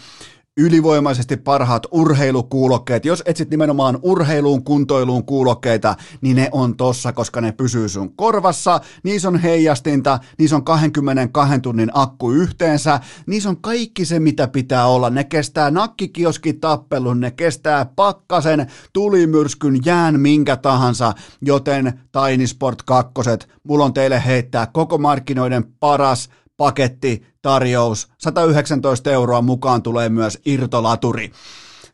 ylivoimaisesti parhaat urheilukuulokkeet. Jos etsit nimenomaan urheiluun, kuntoiluun kuulokkeita, niin ne on tossa, koska ne pysyy sun korvassa. Niissä on heijastinta, niissä on 22 tunnin akku yhteensä, niissä on kaikki se, mitä pitää olla. Ne kestää nakkikioskitappelun, ne kestää pakkasen, tulimyrskyn, jään, minkä tahansa, joten Tiny Sport 2, mulla on teille heittää koko markkinoiden paras paketti, tarjous, 119 euroa mukaan tulee myös irtolaturi.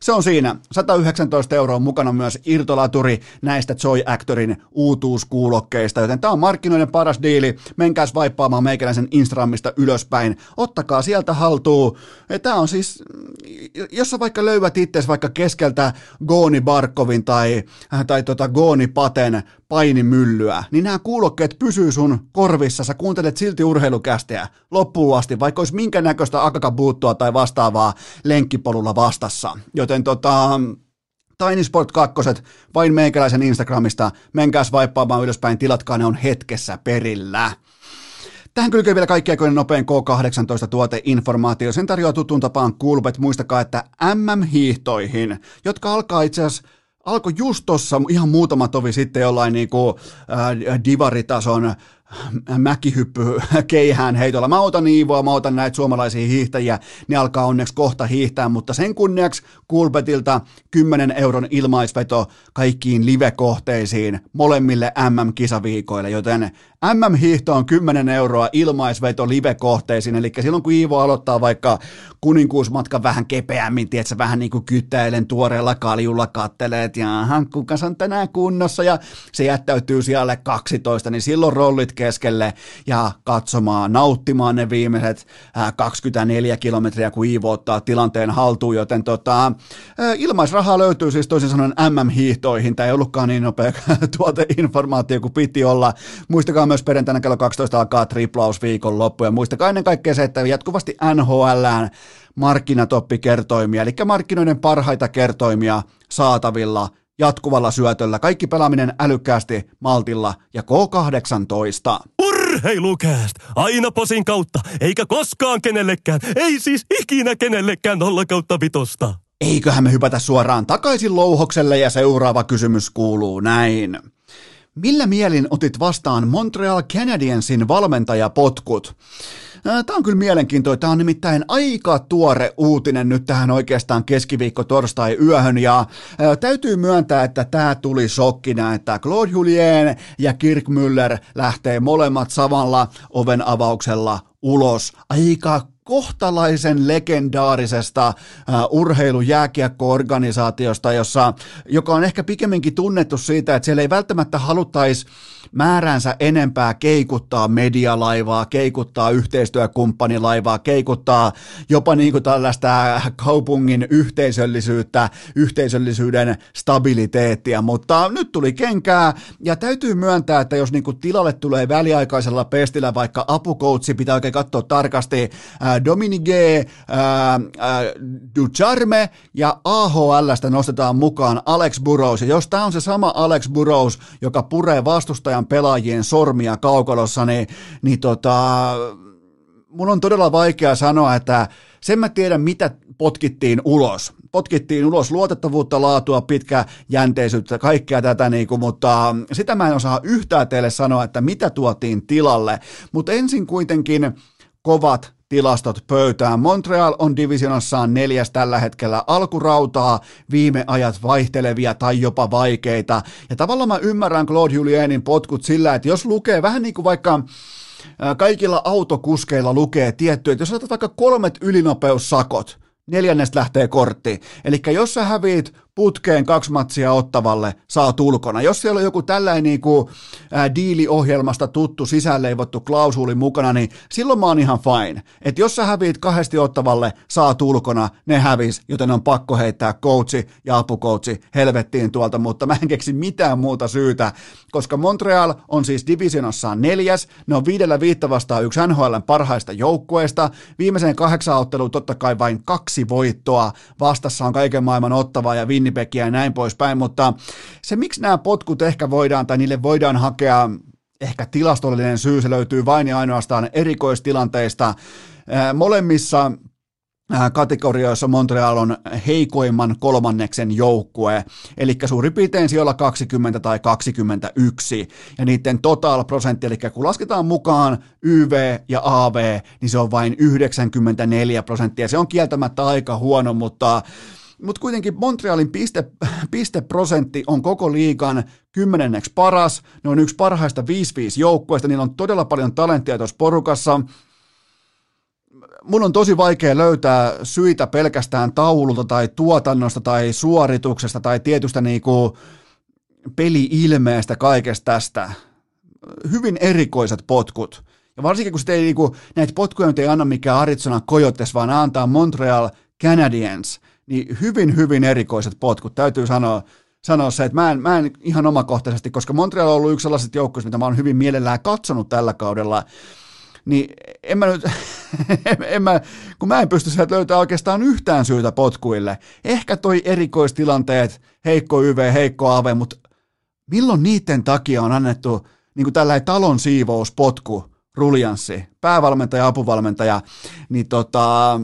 Se on siinä. 119 euroa mukana myös irtolaturi näistä Joy Actorin uutuuskuulokkeista, joten tämä on markkinoiden paras diili. Menkääs vaippaamaan meikäläisen Instagramista ylöspäin. Ottakaa sieltä haltuun. Tämä on siis, jos sä vaikka löydät itse vaikka keskeltä Gooni Barkovin tai, tai tota Gooni Paten painimyllyä, niin nämä kuulokkeet pysyy sun korvissa, sä kuuntelet silti urheilukästeä loppuun asti, vaikka olisi minkä näköistä akakabuuttua tai vastaavaa lenkkipolulla vastassa. Joten tota, Tiny Sport 2, vain meikäläisen Instagramista, menkääs vaippaamaan ylöspäin, tilatkaa ne on hetkessä perillä. Tähän kylkee vielä kaikkien nopein K18-tuoteinformaatio. Sen tarjoaa tuttuun tapaan Coolbet. Muistakaa, että MM-hiihtoihin, jotka alkaa itse asiassa alkoi just tuossa ihan muutama tovi sitten jollain niinku, äh, divaritason mäkihyppy keihään heitolla. Mä otan Iivoa, mä otan näitä suomalaisia hiihtäjiä, ne alkaa onneksi kohta hiihtää, mutta sen kunniaksi Coolbetilta 10 euron ilmaisveto kaikkiin live-kohteisiin molemmille MM-kisaviikoille, joten MM-hiihto on 10 euroa ilmaisveto live-kohteisiin, eli silloin kun Iivo aloittaa vaikka kuninkuusmatka vähän kepeämmin, tiedätkö, vähän niin kuin kyttäilen tuoreella kaljulla kattelee, että jaha, kuka on tänään kunnossa, ja se jättäytyy siellä 12, niin silloin rollit keskelle ja katsomaan, nauttimaan ne viimeiset 24 kilometriä, kun Iivo ottaa tilanteen haltuun, joten tota, ilmaisrahaa löytyy siis toisin sanoen MM-hiihtoihin, tämä ei ollutkaan niin nopea tuoteinformaatio kuin piti olla. Muistakaa myös perjantaina kello 12 alkaa triplaus viikon loppu. Ja muistakaa ennen kaikkea se, että jatkuvasti NHLään markkinatoppikertoimia, eli markkinoiden parhaita kertoimia saatavilla – jatkuvalla syötöllä, kaikki pelaaminen älykkäästi, maltilla ja K18. Urheilukääst! Aina posin kautta, eikä koskaan kenellekään, ei siis ikinä kenellekään nolla kautta vitosta. Eiköhän me hypätä suoraan takaisin louhokselle ja seuraava kysymys kuuluu näin. Millä mielin otit vastaan Montreal Canadiensin valmentajapotkut? Tämä on kyllä mielenkiintoinen. Tämä on nimittäin aika tuore uutinen nyt tähän oikeastaan keskiviikko torstai yöhön ja täytyy myöntää, että tämä tuli shokkina, että Claude Julien ja Kirk Müller lähtee molemmat samalla oven avauksella ulos. Aika kohtalaisen legendaarisesta uh, urheilujääkiekko-organisaatiosta, jossa, joka on ehkä pikemminkin tunnettu siitä, että siellä ei välttämättä haluttaisi määränsä enempää keikuttaa medialaivaa, keikuttaa yhteistyökumppanilaivaa, keikuttaa jopa niin kuin tällaista kaupungin yhteisöllisyyttä, yhteisöllisyyden stabiliteettia, mutta nyt tuli kenkää ja täytyy myöntää, että jos niin kuin tilalle tulee väliaikaisella pestillä vaikka apukoutsi, pitää oikein katsoa tarkasti Dominique Ducharme ja AHLstä nostetaan mukaan Alex Burrows. Ja jos tämä on se sama Alex Burrows, joka puree vastustajan Italian pelaajien sormia kaukalossa, niin, niin tota, mun on todella vaikea sanoa, että sen mä tiedän, mitä potkittiin ulos. Potkittiin ulos luotettavuutta, laatua, pitkäjänteisyyttä, kaikkea tätä, niin kuin, mutta sitä mä en osaa yhtään teille sanoa, että mitä tuotiin tilalle. Mutta ensin kuitenkin kovat tilastot pöytään. Montreal on divisionassaan neljäs tällä hetkellä alkurautaa, viime ajat vaihtelevia tai jopa vaikeita. Ja tavallaan mä ymmärrän Claude Julienin potkut sillä, että jos lukee vähän niin kuin vaikka kaikilla autokuskeilla lukee tietty, että jos otat vaikka kolmet ylinopeussakot, neljännestä lähtee kortti. Eli jos sä häviit putkeen kaksi matsia ottavalle, saa ulkona. Jos siellä on joku tällainen niin kuin, ää, diiliohjelmasta tuttu sisälleivottu klausuli mukana, niin silloin mä oon ihan fine. Että jos sä häviit kahdesti ottavalle, saa ulkona, ne hävis, joten on pakko heittää coachi ja apukoutsi helvettiin tuolta, mutta mä en keksi mitään muuta syytä, koska Montreal on siis divisionassaan neljäs, ne on viidellä viitta vastaan yksi NHL parhaista joukkueista, viimeiseen kahdeksan otteluun totta kai vain kaksi voittoa, vastassa on kaiken maailman ottava ja Winnipegia ja näin poispäin, mutta se miksi nämä potkut ehkä voidaan tai niille voidaan hakea ehkä tilastollinen syy, se löytyy vain ja ainoastaan erikoistilanteista. Molemmissa kategorioissa Montreal on heikoimman kolmanneksen joukkue, eli suurin piirtein siellä 20 tai 21, ja niiden total prosentti, eli kun lasketaan mukaan YV ja AV, niin se on vain 94 prosenttia. Se on kieltämättä aika huono, mutta mutta kuitenkin Montrealin piste, pisteprosentti on koko liigan kymmenenneksi paras. Ne on yksi parhaista 5-5 joukkueista, niillä on todella paljon talenttia tuossa porukassa. Mun on tosi vaikea löytää syitä pelkästään taululta tai tuotannosta tai suorituksesta tai tietystä niinku peli-ilmeestä kaikesta tästä. Hyvin erikoiset potkut. Ja varsinkin kun ei, niinku, näitä potkuja ei anna mikään Arizona Coyotes, vaan antaa Montreal Canadiens – niin hyvin, hyvin erikoiset potkut. Täytyy sanoa, sanoa se, että mä en, mä en ihan omakohtaisesti, koska Montreal on ollut yksi sellaiset joukkueista, mitä mä oon hyvin mielellään katsonut tällä kaudella, niin en mä nyt, en mä, kun mä en pysty sieltä löytämään oikeastaan yhtään syytä potkuille. Ehkä toi erikoistilanteet, heikko YV, heikko AV, mutta milloin niiden takia on annettu niin kuin tällainen talon siivous, potku, ruljanssi, päävalmentaja, apuvalmentaja, niin tota,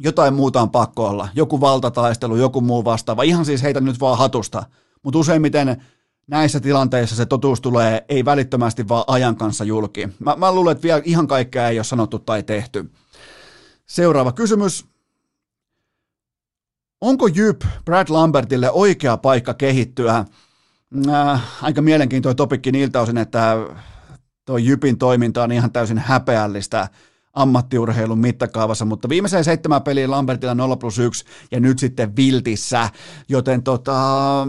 jotain muuta on pakko olla, joku valtataistelu, joku muu vastaava, ihan siis heitä nyt vaan hatusta, mutta useimmiten näissä tilanteissa se totuus tulee ei välittömästi vaan ajan kanssa julki. Mä, mä luulen, että vielä ihan kaikkea ei ole sanottu tai tehty. Seuraava kysymys. Onko Jyp Brad Lambertille oikea paikka kehittyä? Äh, aika mielenkiintoinen topikki niiltä osin, että tuo Jypin toiminta on ihan täysin häpeällistä ammattiurheilun mittakaavassa, mutta viimeiseen seitsemän peliin Lambertilla 0 plus 1 ja nyt sitten Viltissä, joten tota,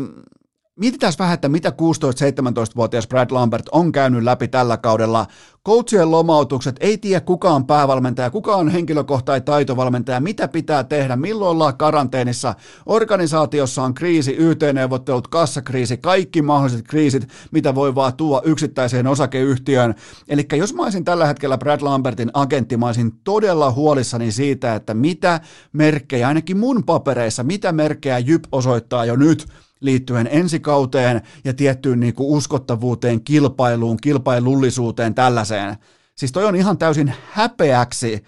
Mietitään vähän, että mitä 16-17-vuotias Brad Lambert on käynyt läpi tällä kaudella. Coachien lomautukset, ei tiedä kuka on päävalmentaja, kuka on henkilökohtainen taitovalmentaja, mitä pitää tehdä, milloin ollaan karanteenissa. Organisaatiossa on kriisi, YT-neuvottelut, kassakriisi, kaikki mahdolliset kriisit, mitä voi vaan tuoda yksittäiseen osakeyhtiöön. Eli jos mä olisin tällä hetkellä Brad Lambertin agentti, mä olisin todella huolissani siitä, että mitä merkkejä, ainakin mun papereissa, mitä merkkejä Jyp osoittaa jo nyt – liittyen ensikauteen ja tiettyyn niin kuin uskottavuuteen, kilpailuun, kilpailullisuuteen, tällaiseen. Siis toi on ihan täysin häpeäksi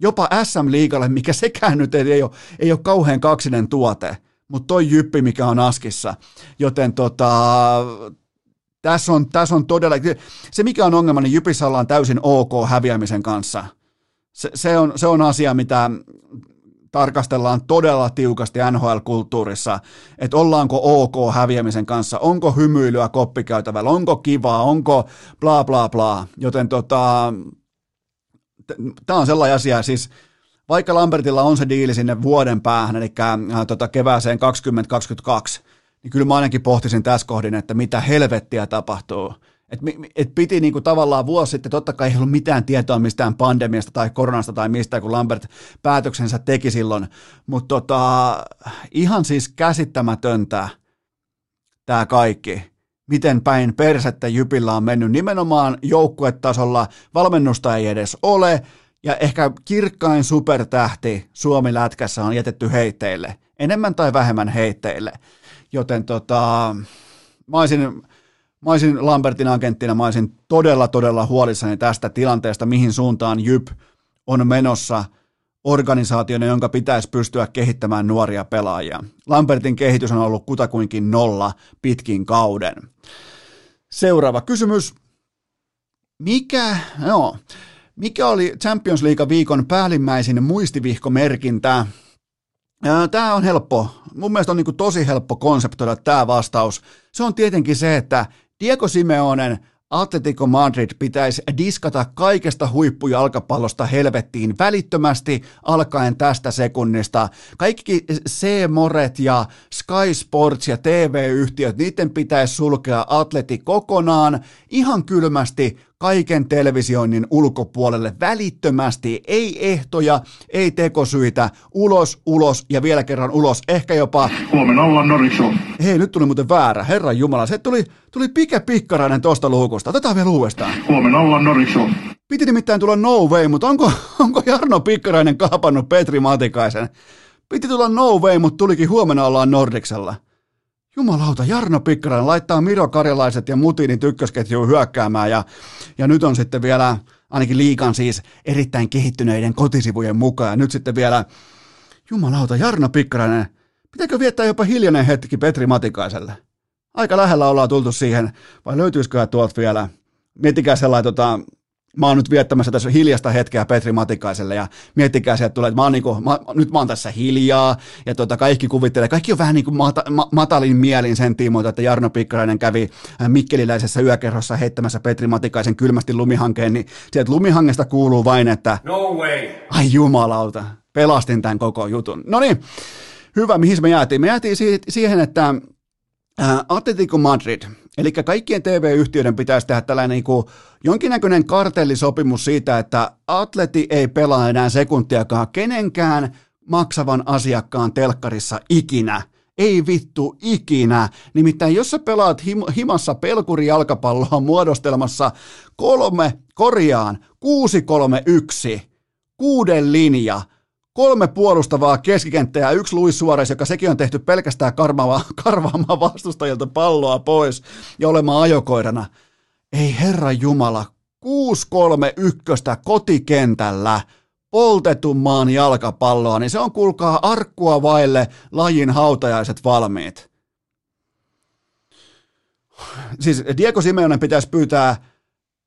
jopa SM-liigalle, mikä sekään nyt ei ole, ei ole kauhean kaksinen tuote, mutta toi jyppi, mikä on askissa. Joten tota, tässä on, tässä on todella, se mikä on ongelma, niin Jypissä ollaan täysin ok häviämisen kanssa. Se, se, on, se on asia, mitä tarkastellaan todella tiukasti NHL-kulttuurissa, että ollaanko ok häviämisen kanssa, onko hymyilyä koppikäytävällä, onko kivaa, onko bla bla bla, joten tota, tämä on sellainen asia, siis vaikka Lambertilla on se diili sinne vuoden päähän, eli äh, tota, kevääseen 2022, niin kyllä mä ainakin pohtisin tässä kohdin, että mitä helvettiä tapahtuu et, et piti niinku tavallaan vuosi sitten, totta kai ei ollut mitään tietoa mistään pandemiasta tai koronasta tai mistään, kun Lambert päätöksensä teki silloin, mutta tota, ihan siis käsittämätöntä tämä kaikki, miten päin persettä Jypillä on mennyt. Nimenomaan joukkuetasolla, valmennusta ei edes ole, ja ehkä kirkkain supertähti Suomi-lätkässä on jätetty heitteille, enemmän tai vähemmän heitteille, joten tota, mä olisin, Mä olisin Lambertin agenttina, mä olisin todella, todella huolissani tästä tilanteesta, mihin suuntaan Jyp on menossa organisaationa, jonka pitäisi pystyä kehittämään nuoria pelaajia. Lambertin kehitys on ollut kutakuinkin nolla pitkin kauden. Seuraava kysymys. Mikä, no, Mikä oli Champions League viikon päällimmäisin muistivihkomerkintä? Tämä on helppo. Mun mielestä on niin tosi helppo konseptoida tämä vastaus. Se on tietenkin se, että Diego Simeonen Atletico Madrid pitäisi diskata kaikesta huippujalkapallosta helvettiin välittömästi alkaen tästä sekunnista. Kaikki C-moret ja Sky Sports ja TV-yhtiöt, niiden pitäisi sulkea Atleti kokonaan ihan kylmästi kaiken televisioinnin ulkopuolelle välittömästi, ei ehtoja, ei tekosyitä, ulos, ulos ja vielä kerran ulos, ehkä jopa... Huomenna ollaan Norwich Hei, nyt tuli muuten väärä, herran jumala, se tuli, tuli pike pikkarainen tosta luukusta, otetaan vielä uudestaan. Huomenna ollaan Norwich Piti nimittäin tulla no way, mutta onko, onko Jarno Pikkarainen kaapannut Petri Matikaisen? Piti tulla no way, mutta tulikin huomenna ollaan Nordiksella. Jumalauta, Jarno Pikkarainen laittaa Miro Karjalaiset ja Mutinin tykkösketjuun hyökkäämään ja, ja nyt on sitten vielä ainakin liikan siis erittäin kehittyneiden kotisivujen mukaan. Ja nyt sitten vielä, jumalauta, Jarno Pikkarainen, pitääkö viettää jopa hiljainen hetki Petri Matikaiselle? Aika lähellä ollaan tultu siihen, vai löytyisikö tuolta vielä, miettikää sellainen tota, mä oon nyt viettämässä tässä hiljasta hetkeä Petri Matikaiselle ja miettikää sieltä tulee, että mä oon niinku, mä, nyt mä oon tässä hiljaa ja tota, kaikki kuvittelee, kaikki on vähän niin kuin mata, ma, matalin mielin sen tiimoilta, että Jarno Pikkarainen kävi äh, Mikkeliläisessä yökerrossa heittämässä Petri Matikaisen kylmästi lumihankeen, niin sieltä lumihangesta kuuluu vain, että No way! ai jumalauta, pelastin tämän koko jutun. No niin, hyvä, mihin me jäätiin? Me jäätiin siihen, että Atletico Madrid, eli kaikkien TV-yhtiöiden pitäisi tehdä tällainen niin kuin jonkinnäköinen kartellisopimus siitä, että atleti ei pelaa enää sekuntiakaan kenenkään maksavan asiakkaan telkkarissa ikinä. Ei vittu ikinä. Nimittäin jos sä pelaat him- himassa pelkurijalkapalloa muodostelmassa kolme korjaan, kuusi kolme yksi, kuuden linja, kolme puolustavaa keskikenttää ja yksi Luis Suarez, joka sekin on tehty pelkästään karvaamaan vastustajilta palloa pois ja olemaan ajokoirana – ei herra Jumala, 6-3-1 kotikentällä poltetun maan jalkapalloa, niin se on kuulkaa arkkua vaille lajin hautajaiset valmiit. Siis Diego Simeonen pitäisi pyytää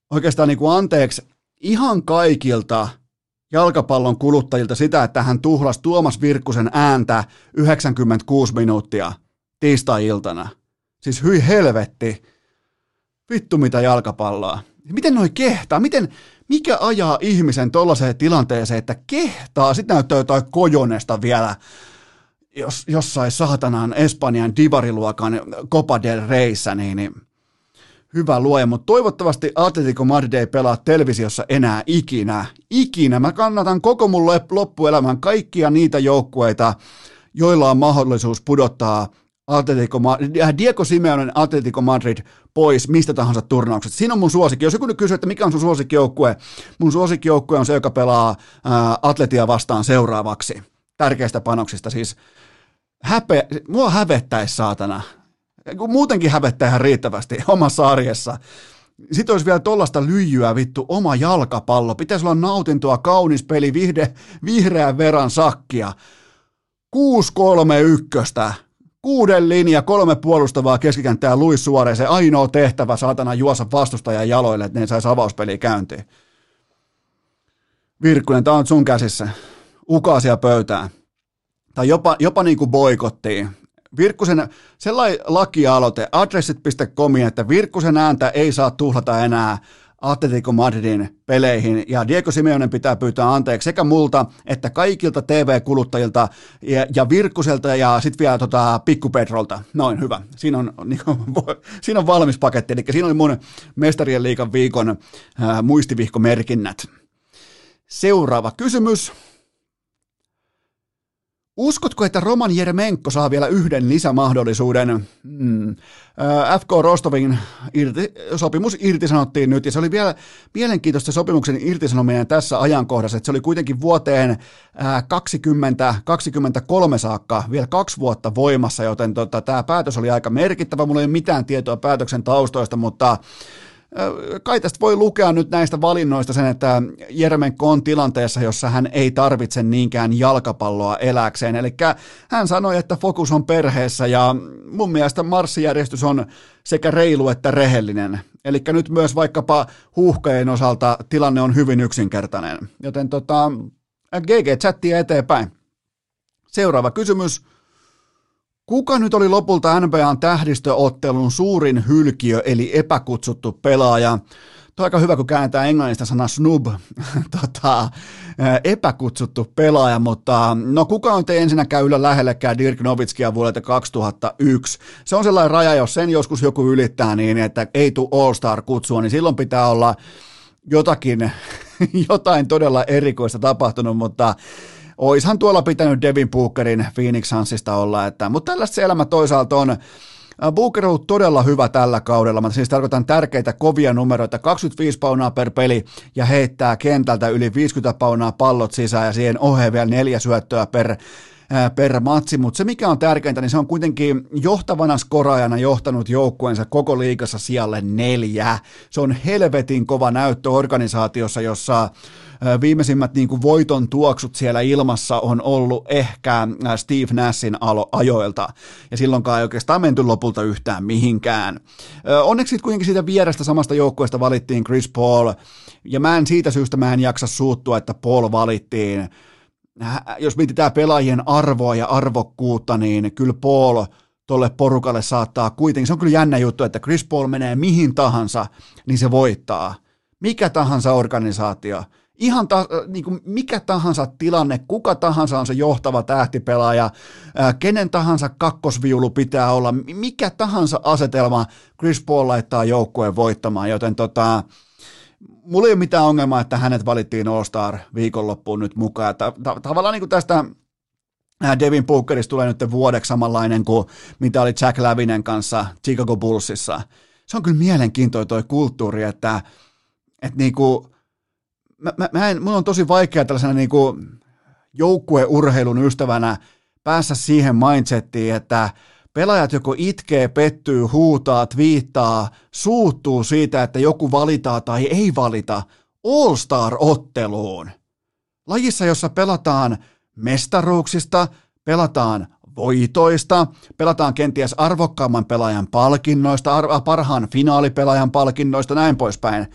oikeastaan niin kuin anteeksi ihan kaikilta jalkapallon kuluttajilta sitä, että hän tuhlasi Tuomas Virkkusen ääntä 96 minuuttia tiistai-iltana. Siis hyi helvetti Vittu mitä jalkapalloa. Miten noi kehtaa? Miten, mikä ajaa ihmisen tollaiseen tilanteeseen, että kehtaa? Sitten näyttää jotain kojonesta vielä jos, jossain saatanaan Espanjan divariluokan Copa del Reissä, niin, niin hyvä luoja, mutta toivottavasti Atletico Madrid ei pelaa televisiossa enää ikinä. Ikinä. Mä kannatan koko mun loppuelämän kaikkia niitä joukkueita, joilla on mahdollisuus pudottaa Atletico, äh, Diego Simeonen Atletico Madrid pois mistä tahansa turnauksesta. Siinä on mun suosikki. Jos joku nyt kysyy, että mikä on sun suosikkijoukkue, mun suosikkijoukkue on se, joka pelaa äh, Atletia vastaan seuraavaksi. Tärkeistä panoksista siis. Häpe, mua hävettäisi saatana. Muutenkin hävettää ihan riittävästi omassa arjessa. Sitten olisi vielä tollasta lyijyä vittu, oma jalkapallo. Pitäisi olla nautintoa, kaunis peli, vihde, vihreän veran sakkia. 6-3-1 Kuuden linja, kolme puolustavaa keskikenttää Luis Suore, se ainoa tehtävä saatana juossa vastustajan jaloille, että ne saisi avauspeliä käyntiin. Virkkunen, tämä on sun käsissä. Ukaasia pöytään. Tai jopa, jopa niin kuin boikottiin. Virkkusen, sellainen lakialoite, adressit.com, että Virkkusen ääntä ei saa tuhlata enää Atletico Madridin peleihin, ja Diego Simeonen pitää pyytää anteeksi sekä multa että kaikilta TV-kuluttajilta ja, ja Virkkuselta ja sitten vielä tota, Pikkupetrolta. Noin, hyvä. Siinä on, niin kuin, siinä on valmis paketti, eli siinä oli mun Mestarien liikan viikon äh, muistivihkomerkinnät. Seuraava kysymys. Uskotko, että Roman Jeremenko saa vielä yhden lisämahdollisuuden? Hmm. FK Rostovin irti, sopimus irtisanottiin nyt, ja se oli vielä mielenkiintoista sopimuksen irtisanominen tässä ajankohdassa, että se oli kuitenkin vuoteen 2023 saakka vielä kaksi vuotta voimassa, joten tota, tämä päätös oli aika merkittävä. Mulla ei ole mitään tietoa päätöksen taustoista, mutta kai tästä voi lukea nyt näistä valinnoista sen, että Jeremenko on tilanteessa, jossa hän ei tarvitse niinkään jalkapalloa eläkseen. Eli hän sanoi, että fokus on perheessä ja mun mielestä marssijärjestys on sekä reilu että rehellinen. Eli nyt myös vaikkapa huuhkeen osalta tilanne on hyvin yksinkertainen. Joten tota, GG-chattia eteenpäin. Seuraava kysymys. Kuka nyt oli lopulta NBAn tähdistöottelun suurin hylkiö eli epäkutsuttu pelaaja? Tuo aika hyvä, kun kääntää englannista sana snub, tota, epäkutsuttu pelaaja, mutta no kuka on te ensinnäkään yllä lähellekään Dirk Novitskia vuodelta 2001? Se on sellainen raja, jos sen joskus joku ylittää niin, että ei tule All-Star-kutsua, niin silloin pitää olla jotakin, jotain todella erikoista tapahtunut, mutta oishan tuolla pitänyt Devin Bookerin Phoenix Sunsista olla, että, mutta tällaista se elämä toisaalta on. Booker on ollut todella hyvä tällä kaudella, mä siis tarkoitan tärkeitä kovia numeroita, 25 paunaa per peli ja heittää kentältä yli 50 paunaa pallot sisään ja siihen oheen vielä neljä syöttöä per per matsi, mutta se mikä on tärkeintä, niin se on kuitenkin johtavana skoraajana johtanut joukkueensa koko liikassa sijalle neljä. Se on helvetin kova näyttö organisaatiossa, jossa viimeisimmät niin kuin voiton tuoksut siellä ilmassa on ollut ehkä Steve Nassin alo- ajoilta, ja silloinkaan ei oikeastaan menty lopulta yhtään mihinkään. Onneksi sitten kuitenkin siitä vierestä samasta joukkueesta valittiin Chris Paul, ja mä en siitä syystä mä en jaksa suuttua, että Paul valittiin, jos mietitään pelaajien arvoa ja arvokkuutta, niin kyllä Paul tolle porukalle saattaa kuitenkin, se on kyllä jännä juttu, että Chris Paul menee mihin tahansa, niin se voittaa. Mikä tahansa organisaatio, ihan ta, niin kuin mikä tahansa tilanne, kuka tahansa on se johtava tähtipelaaja, kenen tahansa kakkosviulu pitää olla, mikä tahansa asetelma Chris Paul laittaa joukkueen voittamaan, joten tota, mulla ei ole mitään ongelmaa, että hänet valittiin All-Star viikonloppuun nyt mukaan. Ta- ta- tavallaan niin kuin tästä Devin Bookerista tulee nyt vuodeksi samanlainen kuin mitä oli Jack Lavinen kanssa Chicago Bullsissa. Se on kyllä mielenkiintoinen toi kulttuuri, että, että niin kuin, mä, mä, mä en, mun on tosi vaikea tällaisena niin kuin joukkueurheilun ystävänä päässä siihen mindsettiin, että pelaajat joko itkee, pettyy, huutaa, twiittaa, suuttuu siitä, että joku valitaa tai ei valita All-Star-otteluun. Lajissa, jossa pelataan mestaruuksista, pelataan voitoista, pelataan kenties arvokkaamman pelaajan palkinnoista, ar- parhaan finaalipelaajan palkinnoista, näin poispäin.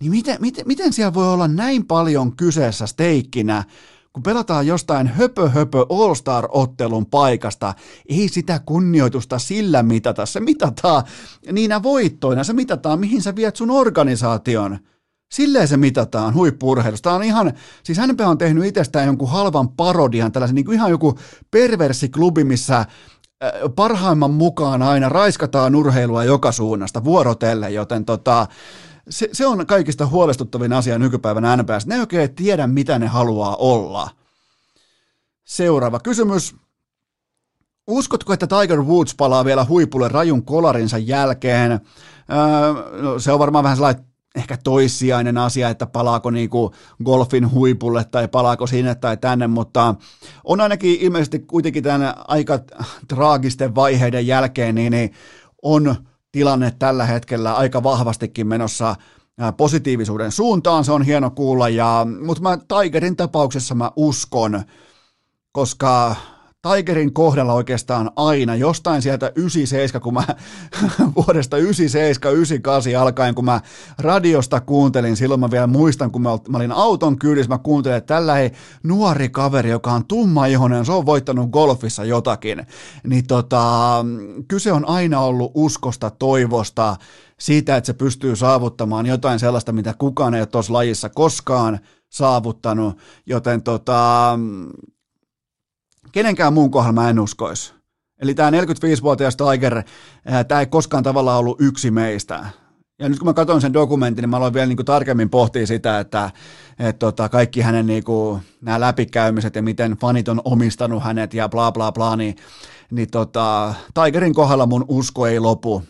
Niin miten, miten, miten siellä voi olla näin paljon kyseessä steikkinä, kun pelataan jostain höpö höpö All-Star-ottelun paikasta, ei sitä kunnioitusta sillä mitata. Se mitataan niinä voittoina, se mitataan mihin sä viet sun organisaation. Silleen se mitataan huippurheilusta. On ihan, siis hänpä on tehnyt itsestään jonkun halvan parodian, tällaisen niin kuin ihan joku perversiklubi, missä äh, parhaimman mukaan aina raiskataan urheilua joka suunnasta vuorotelle, joten tota, se, se on kaikista huolestuttavin asia nykypäivänä NBS. Ne ei oikein tiedä, mitä ne haluaa olla. Seuraava kysymys. Uskotko, että Tiger Woods palaa vielä huipulle rajun kolarinsa jälkeen? Öö, no, se on varmaan vähän sellainen ehkä toissijainen asia, että palaako niinku golfin huipulle tai palaako sinne tai tänne, mutta on ainakin ilmeisesti kuitenkin tämän aika traagisten vaiheiden jälkeen, niin, niin on tilanne tällä hetkellä aika vahvastikin menossa positiivisuuden suuntaan, se on hieno kuulla, ja, mutta mä Tigerin tapauksessa mä uskon, koska Tigerin kohdalla oikeastaan aina, jostain sieltä 97, kun mä vuodesta 97, 98 alkaen, kun mä radiosta kuuntelin, silloin mä vielä muistan, kun mä, mä olin auton kyydissä, mä kuuntelin, että tällä ei nuori kaveri, joka on tumma ihonen, se on voittanut golfissa jotakin, niin tota, kyse on aina ollut uskosta, toivosta, siitä, että se pystyy saavuttamaan jotain sellaista, mitä kukaan ei ole tuossa lajissa koskaan saavuttanut, joten tota, kenenkään muun kohdalla mä en uskoisi. Eli tämä 45-vuotias Tiger, tämä ei koskaan tavallaan ollut yksi meistä. Ja nyt kun mä katson sen dokumentin, niin mä aloin vielä niin kuin tarkemmin pohtia sitä, että et tota, kaikki hänen niin kuin, nämä läpikäymiset ja miten fanit on omistanut hänet ja bla bla bla, niin, niin tota, Tigerin kohdalla mun usko ei lopu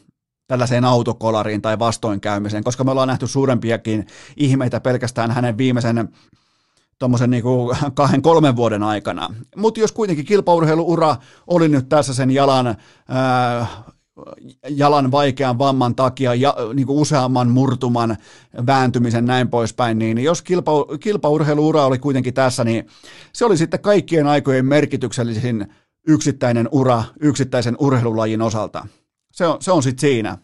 tällaiseen autokolariin tai vastoinkäymiseen, koska me ollaan nähty suurempiakin ihmeitä pelkästään hänen viimeisen tuommoisen niin kahden, kolmen vuoden aikana. Mutta jos kuitenkin kilpaurheiluura oli nyt tässä sen jalan ää, jalan vaikean vamman takia ja niin kuin useamman murtuman vääntymisen näin poispäin, niin jos kilpa, kilpaurheiluura oli kuitenkin tässä, niin se oli sitten kaikkien aikojen merkityksellisin yksittäinen ura yksittäisen urheilulajin osalta. Se on, se on sitten siinä.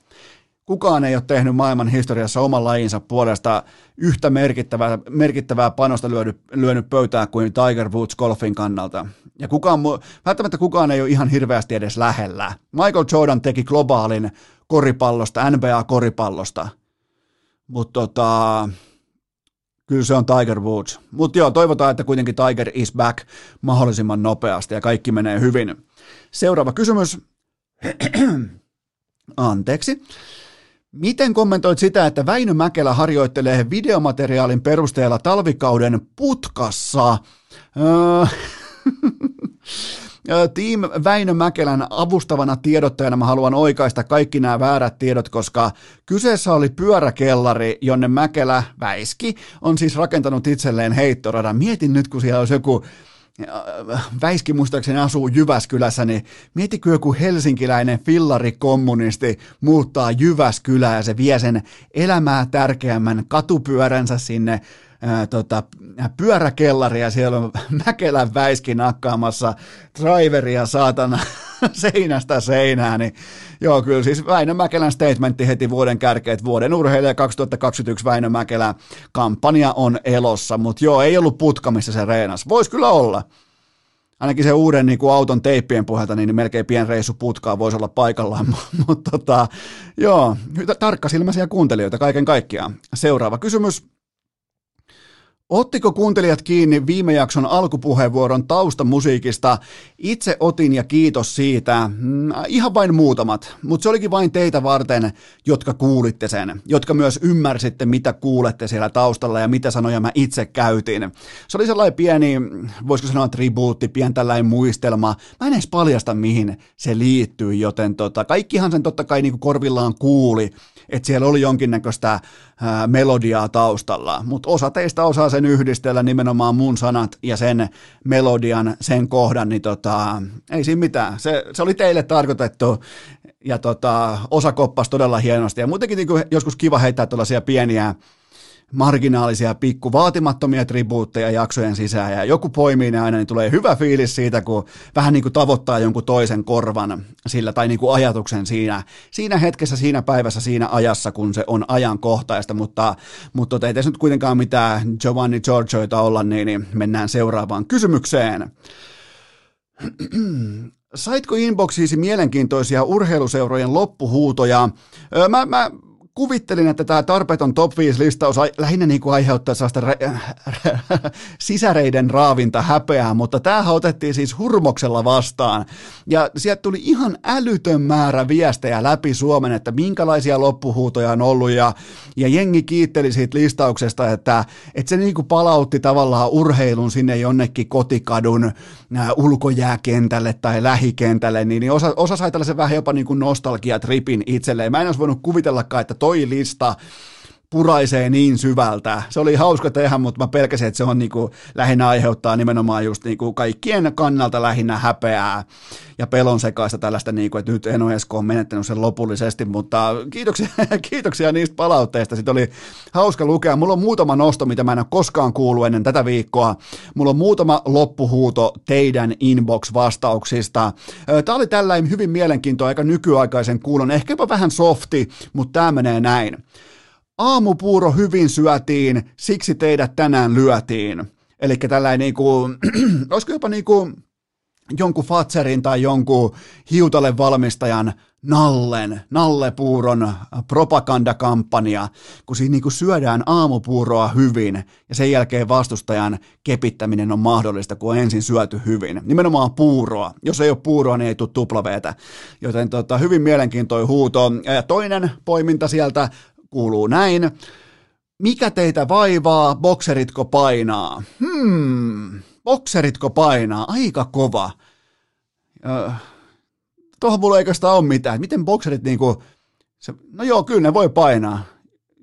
Kukaan ei ole tehnyt maailman historiassa oman lajinsa puolesta yhtä merkittävää, merkittävää panosta lyönyt, lyönyt pöytään kuin Tiger Woods golfin kannalta. Ja kukaan, välttämättä kukaan ei ole ihan hirveästi edes lähellä. Michael Jordan teki globaalin koripallosta, NBA-koripallosta. Mutta tota, kyllä se on Tiger Woods. Mutta joo, toivotaan, että kuitenkin Tiger is back mahdollisimman nopeasti ja kaikki menee hyvin. Seuraava kysymys. Anteeksi. Miten kommentoit sitä, että Väinö Mäkelä harjoittelee videomateriaalin perusteella talvikauden putkassa? Öö, Team Väinö Mäkelän avustavana tiedottajana mä haluan oikaista kaikki nämä väärät tiedot, koska kyseessä oli pyöräkellari, jonne Mäkelä väiski, on siis rakentanut itselleen heittoradan. Mietin nyt, kun siellä olisi joku Väiski muistaakseni asuu Jyväskylässä, niin mietikö joku helsinkiläinen fillarikommunisti muuttaa Jyväskylää ja se vie sen elämää tärkeämmän katupyöränsä sinne ää, tota, pyöräkellaria, siellä on Mäkelän väiski nakkaamassa driveria saatana seinästä seinään, niin joo, kyllä siis Väinö Mäkelän statementti heti vuoden kärkeet, vuoden urheilija 2021 Väinö Mäkelä kampanja on elossa, mutta joo, ei ollut putka, missä se reenas. Voisi kyllä olla. Ainakin se uuden niin kuin auton teippien pohjalta, niin melkein pien reissu putkaa voisi olla paikallaan, mutta tota, joo, tarkkasilmäisiä kuuntelijoita kaiken kaikkiaan. Seuraava kysymys. Ottiko kuuntelijat kiinni viime jakson alkupuheenvuoron taustamusiikista? Itse otin ja kiitos siitä. Mm, ihan vain muutamat, mutta se olikin vain teitä varten, jotka kuulitte sen, jotka myös ymmärsitte, mitä kuulette siellä taustalla ja mitä sanoja mä itse käytin. Se oli sellainen pieni, voisiko sanoa tribuutti, pieni tällainen muistelma. Mä en edes paljasta, mihin se liittyy, joten tota, kaikkihan sen totta kai niin korvillaan kuuli, että siellä oli jonkinnäköistä ää, melodiaa taustalla, mutta osa teistä osaa sen yhdistellä nimenomaan mun sanat ja sen melodian, sen kohdan, niin tota, ei siinä mitään. Se, se oli teille tarkoitettu ja tota, osa koppasi todella hienosti ja muutenkin niin joskus kiva heittää tällaisia pieniä marginaalisia, pikku vaatimattomia tribuutteja jaksojen sisään ja joku poimii ne aina, niin tulee hyvä fiilis siitä, kun vähän niin kuin tavoittaa jonkun toisen korvan sillä tai niin kuin ajatuksen siinä, siinä hetkessä, siinä päivässä, siinä ajassa, kun se on ajankohtaista, mutta, mutta tota, ei tässä nyt kuitenkaan mitään Giovanni Giorgioita olla, niin, niin mennään seuraavaan kysymykseen. Saitko inboxiisi mielenkiintoisia urheiluseurojen loppuhuutoja? Mä, mä kuvittelin, että tämä tarpeeton top 5 listaus lähinnä niin kuin aiheuttaa sellaista rä- sisäreiden raavinta häpeää, mutta tämähän otettiin siis hurmoksella vastaan. Ja sieltä tuli ihan älytön määrä viestejä läpi Suomen, että minkälaisia loppuhuutoja on ollut ja, ja jengi kiitteli siitä listauksesta, että, että se niin kuin palautti tavallaan urheilun sinne jonnekin kotikadun ulkojääkentälle tai lähikentälle, niin, niin osa, osa sai tällaisen vähän jopa niin kuin nostalgiatripin itselleen. Mä en olisi voinut kuvitellakaan, että toi lista puraisee niin syvältä. Se oli hauska tehdä, mutta mä pelkäsin, että se on niinku, lähinnä aiheuttaa nimenomaan just niinku kaikkien kannalta lähinnä häpeää ja pelon sekaista tällaista, niinku, että nyt Eno Esko on menettänyt sen lopullisesti, mutta kiitoksia, kiitoksia niistä palautteista. Sitten oli hauska lukea. Mulla on muutama nosto, mitä mä en ole koskaan kuullut ennen tätä viikkoa. Mulla on muutama loppuhuuto teidän inbox-vastauksista. Tämä oli tällainen hyvin mielenkiintoinen, aika nykyaikaisen kuulon, ehkä jopa vähän softi, mutta tämä menee näin. Aamupuuro hyvin syötiin, siksi teidät tänään lyötiin. Eli tällainen niin kuin, olisiko jopa niin kuin jonkun Fatserin tai jonkun hiutalle valmistajan Nallen, Nallepuuron propagandakampanja, kun siinä niin syödään aamupuuroa hyvin ja sen jälkeen vastustajan kepittäminen on mahdollista, kun on ensin syöty hyvin. Nimenomaan puuroa. Jos ei ole puuroa, niin ei tule tuplaveetä. Joten tota, hyvin mielenkiintoinen huuto. Ja toinen poiminta sieltä kuuluu näin. Mikä teitä vaivaa, bokseritko painaa? Hmm, bokseritko painaa? Aika kova. Öö, tuohon mulla ei oikeastaan ole mitään. Miten bokserit niinku, se, no joo, kyllä ne voi painaa.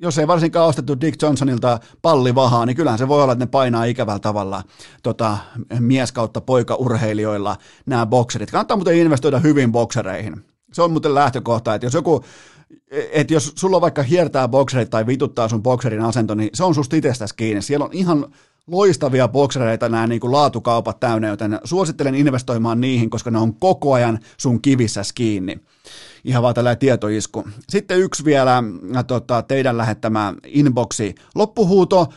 Jos ei varsinkaan ostettu Dick Johnsonilta pallivahaa, niin kyllähän se voi olla, että ne painaa ikävällä tavalla tota, mies kautta poika urheilijoilla nämä bokserit. Kannattaa muuten investoida hyvin boksereihin Se on muuten lähtökohta, että jos joku, että jos sulla vaikka hiertää bokserit tai vituttaa sun bokserin asento, niin se on susta itsestäsi kiinni. Siellä on ihan loistavia boksereita nämä niin kuin laatukaupat täynnä, joten suosittelen investoimaan niihin, koska ne on koko ajan sun kivissä kiinni. Ihan vaan tällä tietoisku. Sitten yksi vielä tota, teidän lähettämä inboxi. Loppuhuuto.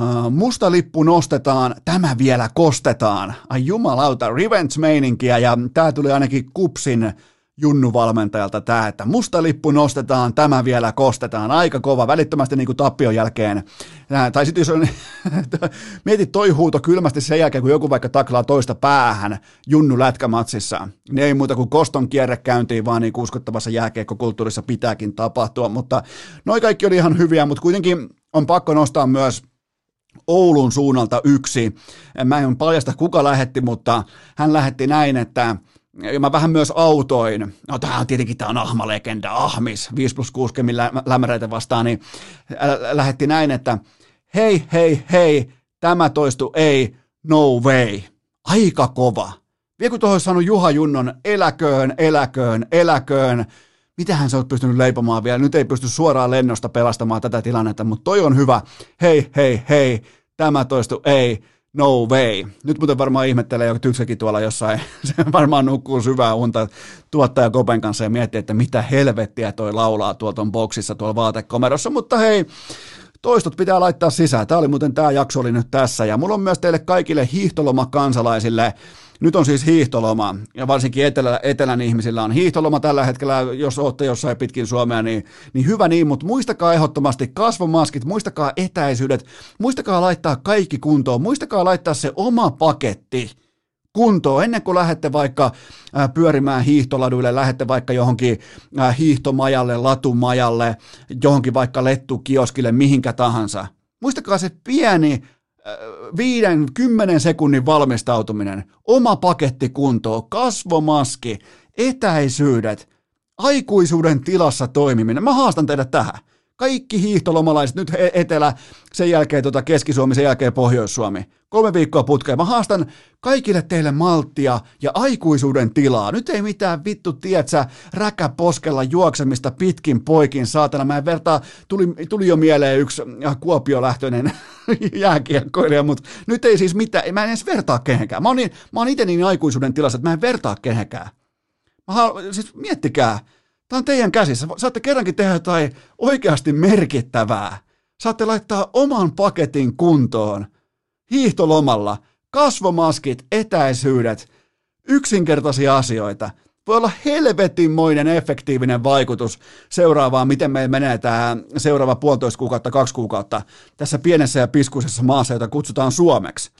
Uh, musta lippu nostetaan, tämä vielä kostetaan. Ai jumalauta, revenge-meininkiä ja tämä tuli ainakin Kupsin Junnu-valmentajalta tämä, että musta lippu nostetaan, tämä vielä kostetaan, aika kova, välittömästi niin kuin tappion jälkeen. Tai sitten jos on, mietit toi huuto kylmästi sen jälkeen, kun joku vaikka taklaa toista päähän Junnu lätkämatsissa, niin ei muuta kuin koston kierre käyntiin, vaan niin uskottavassa jääkeikkokulttuurissa pitääkin tapahtua, mutta noi kaikki oli ihan hyviä, mutta kuitenkin on pakko nostaa myös Oulun suunnalta yksi. Mä en paljasta kuka lähetti, mutta hän lähetti näin, että ja mä vähän myös autoin, no tämä on tietenkin tämä ahmalegenda, ahmis, 5 plus 6 lämäreitä vastaan, niin lähetti näin, että hei, hei, hei, tämä toistu ei, no way. Aika kova. Vielä kun tuohon saanut Juha Junnon, eläköön, eläköön, eläköön, mitähän sä oot pystynyt leipomaan vielä, nyt ei pysty suoraan lennosta pelastamaan tätä tilannetta, mutta toi on hyvä, hei, hei, hei, tämä toistu ei, no way. Nyt muuten varmaan ihmettelee joku tyksäkin tuolla jossain, se varmaan nukkuu syvää unta tuottaja Kopen kanssa ja miettii, että mitä helvettiä toi laulaa tuolta on boksissa tuolla vaatekomerossa, mutta hei, toistot pitää laittaa sisään. Tämä oli muuten, tämä jakso oli nyt tässä ja mulla on myös teille kaikille hiihtolomakansalaisille nyt on siis hiihtoloma, ja varsinkin etelä, etelän ihmisillä on hiihtoloma tällä hetkellä, jos olette jossain pitkin Suomea, niin, niin hyvä niin, mutta muistakaa ehdottomasti kasvomaskit, muistakaa etäisyydet, muistakaa laittaa kaikki kuntoon, muistakaa laittaa se oma paketti kuntoon ennen kuin lähdette vaikka pyörimään hiihtoladuille, lähdette vaikka johonkin hiihtomajalle, latumajalle, johonkin vaikka lettukioskille, mihinkä tahansa. Muistakaa se pieni viiden, kymmenen sekunnin valmistautuminen, oma paketti kuntoon, kasvomaski, etäisyydet, aikuisuuden tilassa toimiminen. Mä haastan teidät tähän. Kaikki hiihtolomalaiset, nyt Etelä, sen jälkeen tota Keski-Suomi, sen jälkeen Pohjois-Suomi. Kolme viikkoa putkeen. Mä haastan kaikille teille malttia ja aikuisuuden tilaa. Nyt ei mitään vittu, tietsä, räkä poskella juoksemista pitkin poikin, saatana. Mä en vertaa, tuli, tuli jo mieleen yksi äh, Kuopio-lähtöinen jääkiekkoilija, mutta nyt ei siis mitään, mä en edes vertaa kehenkään. Mä oon, niin, mä oon itse niin aikuisuuden tilassa, että mä en vertaa kehenkään. Mä haluan, siis miettikää, Tämä on teidän käsissä. Saatte kerrankin tehdä jotain oikeasti merkittävää. Saatte laittaa oman paketin kuntoon. Hiihtolomalla. Kasvomaskit, etäisyydet. Yksinkertaisia asioita. Voi olla helvetinmoinen efektiivinen vaikutus seuraavaan, miten me menee tämä seuraava puolitoista kuukautta, kaksi kuukautta tässä pienessä ja piskuisessa maassa, jota kutsutaan Suomeksi.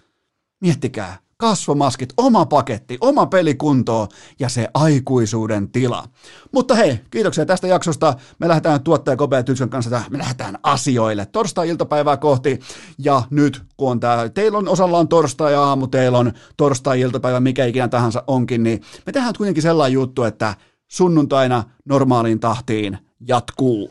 Miettikää, kasvomaskit, oma paketti, oma pelikunto ja se aikuisuuden tila. Mutta hei, kiitoksia tästä jaksosta. Me lähdetään tuottaja Kopea Tylsön kanssa, me lähdetään asioille torstai-iltapäivää kohti. Ja nyt, kun on tää, teillä on osalla on torstai-aamu, teillä on torstai-iltapäivä, mikä ikinä tahansa onkin, niin me tehdään kuitenkin sellainen juttu, että sunnuntaina normaaliin tahtiin jatkuu.